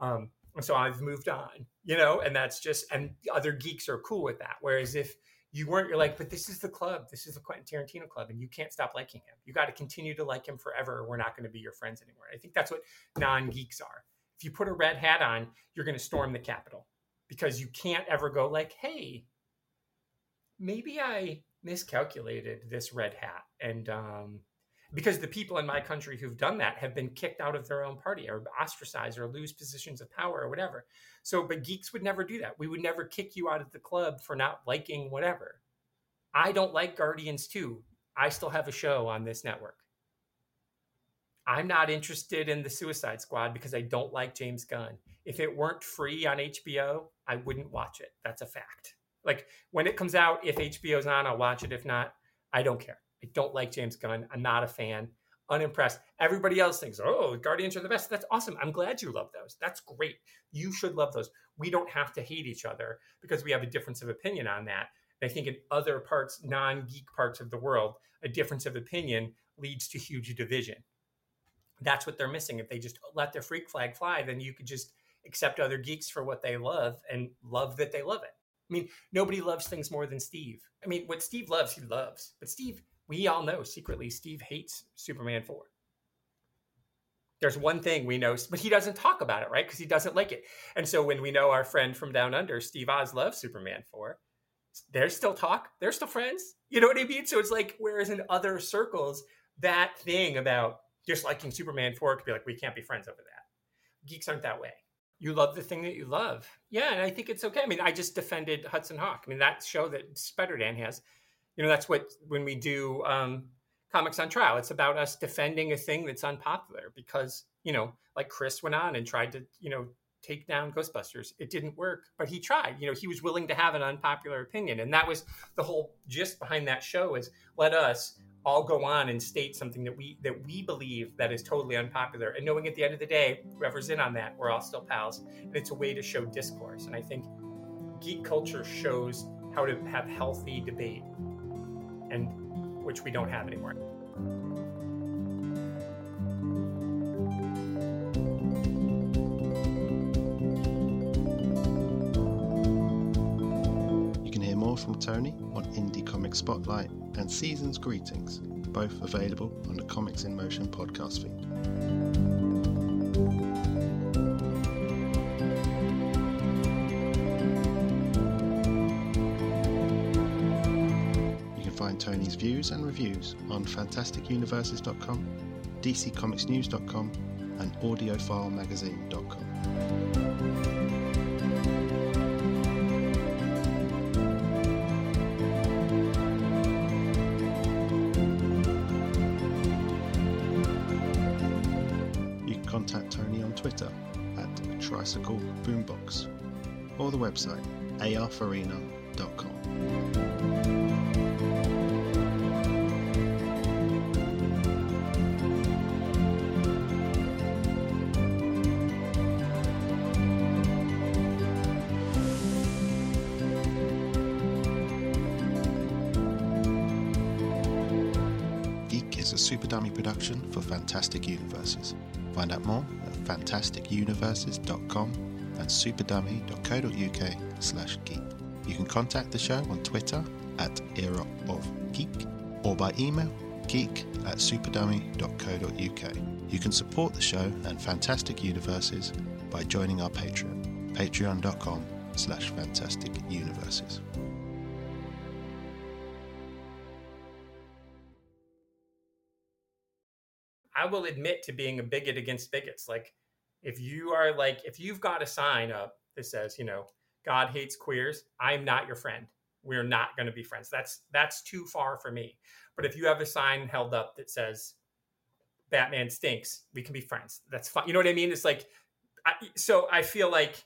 Um, and so I've moved on, you know, and that's just, and other geeks are cool with that. Whereas if you weren't, you're like, but this is the club. This is the Quentin Tarantino club, and you can't stop liking him. You got to continue to like him forever. or We're not going to be your friends anymore. I think that's what non geeks are. If you put a red hat on, you're going to storm the Capitol because you can't ever go like, hey, maybe I miscalculated this red hat. And um, because the people in my country who've done that have been kicked out of their own party or ostracized or lose positions of power or whatever. So, but geeks would never do that. We would never kick you out of the club for not liking whatever. I don't like Guardians 2. I still have a show on this network. I'm not interested in the Suicide Squad because I don't like James Gunn. If it weren't free on HBO, I wouldn't watch it. That's a fact. Like when it comes out, if HBO's on, I'll watch it. If not, I don't care. I don't like James Gunn. I'm not a fan. Unimpressed. Everybody else thinks, oh, Guardians are the best. That's awesome. I'm glad you love those. That's great. You should love those. We don't have to hate each other because we have a difference of opinion on that. And I think in other parts, non geek parts of the world, a difference of opinion leads to huge division. That's what they're missing. If they just let their freak flag fly, then you could just accept other geeks for what they love and love that they love it. I mean, nobody loves things more than Steve. I mean, what Steve loves, he loves. But Steve, we all know secretly, Steve hates Superman 4. There's one thing we know, but he doesn't talk about it, right? Because he doesn't like it. And so when we know our friend from down under, Steve Oz, loves Superman 4, there's still talk. They're still friends. You know what I mean? So it's like, whereas in other circles, that thing about disliking Superman 4 could be like, we can't be friends over that. geeks aren't that way. You love the thing that you love. Yeah, and I think it's okay. I mean, I just defended Hudson Hawk. I mean, that show that Sputterdam has, you know, that's what when we do um, comics on trial, it's about us defending a thing that's unpopular because, you know, like Chris went on and tried to, you know, take down Ghostbusters. It didn't work, but he tried. You know, he was willing to have an unpopular opinion, and that was the whole gist behind that show. Is let us all go on and state something that we that we believe that is totally unpopular, and knowing at the end of the day, whoever's in on that, we're all still pals, and it's a way to show discourse. And I think geek culture shows how to have healthy debate, and which we don't have anymore. From Tony on Indie Comics Spotlight and Season's Greetings, both available on the Comics in Motion podcast feed. You can find Tony's views and reviews on fantasticuniverses.com, dccomicsnews.com, and audiofilemagazine.com. the website arfarina.com. Geek is a Super Dummy production for Fantastic Universes. Find out more at fantasticuniverses.com and superdummy.co.uk slash geek. You can contact the show on Twitter at Era of Geek or by email geek at superdummy.co.uk. You can support the show and Fantastic Universes by joining our Patreon, patreon.com slash fantastic universes. I will admit to being a bigot against bigots. Like, if you are like, if you've got a sign up that says, you know, God hates queers, I'm not your friend. We're not going to be friends. That's that's too far for me. But if you have a sign held up that says Batman stinks, we can be friends. That's fine. You know what I mean? It's like, I, so I feel like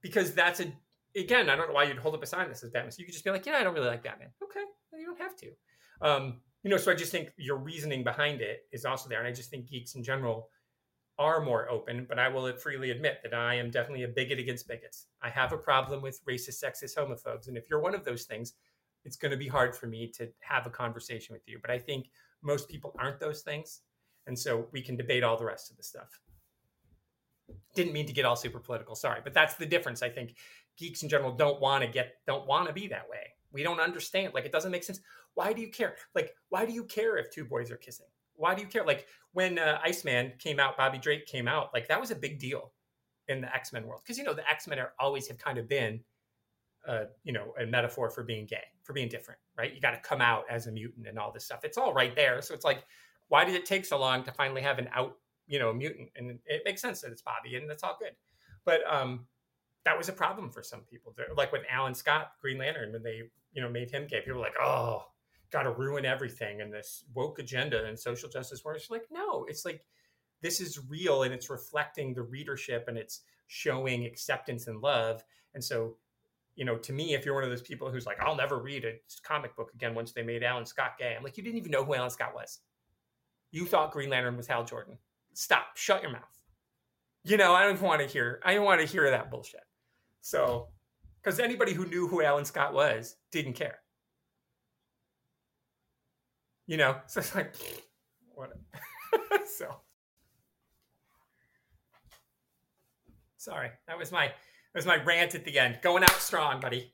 because that's a again, I don't know why you'd hold up a sign that says Batman. So you could just be like, yeah, I don't really like Batman. Okay, you don't have to. Um, you know, so I just think your reasoning behind it is also there. And I just think geeks in general are more open, but I will freely admit that I am definitely a bigot against bigots. I have a problem with racist, sexist, homophobes. And if you're one of those things, it's going to be hard for me to have a conversation with you. But I think most people aren't those things. And so we can debate all the rest of the stuff. Didn't mean to get all super political, sorry. But that's the difference. I think geeks in general don't want to get, don't want to be that way. We don't understand. Like, it doesn't make sense. Why do you care? Like, why do you care if two boys are kissing? Why do you care? Like when uh, Iceman came out, Bobby Drake came out, like that was a big deal in the X Men world because you know the X Men are always have kind of been, uh, you know, a metaphor for being gay, for being different, right? You got to come out as a mutant and all this stuff. It's all right there. So it's like, why did it take so long to finally have an out, you know, mutant? And it makes sense that it's Bobby, and that's all good. But um, that was a problem for some people. Like when Alan Scott, Green Lantern, when they you know made him gay, people were like, oh, got to ruin everything and this woke agenda and social justice warriors. Like, no, it's like this is real and it's reflecting the readership and it's showing acceptance and love. And so, you know, to me, if you're one of those people who's like, I'll never read a comic book again once they made Alan Scott gay, I'm like, you didn't even know who Alan Scott was. You thought Green Lantern was Hal Jordan. Stop. Shut your mouth. You know, I don't want to hear. I don't want to hear that bullshit. So, because anybody who knew who Alan Scott was didn't care you know so it's like what? So sorry that was my that was my rant at the end. Going out strong buddy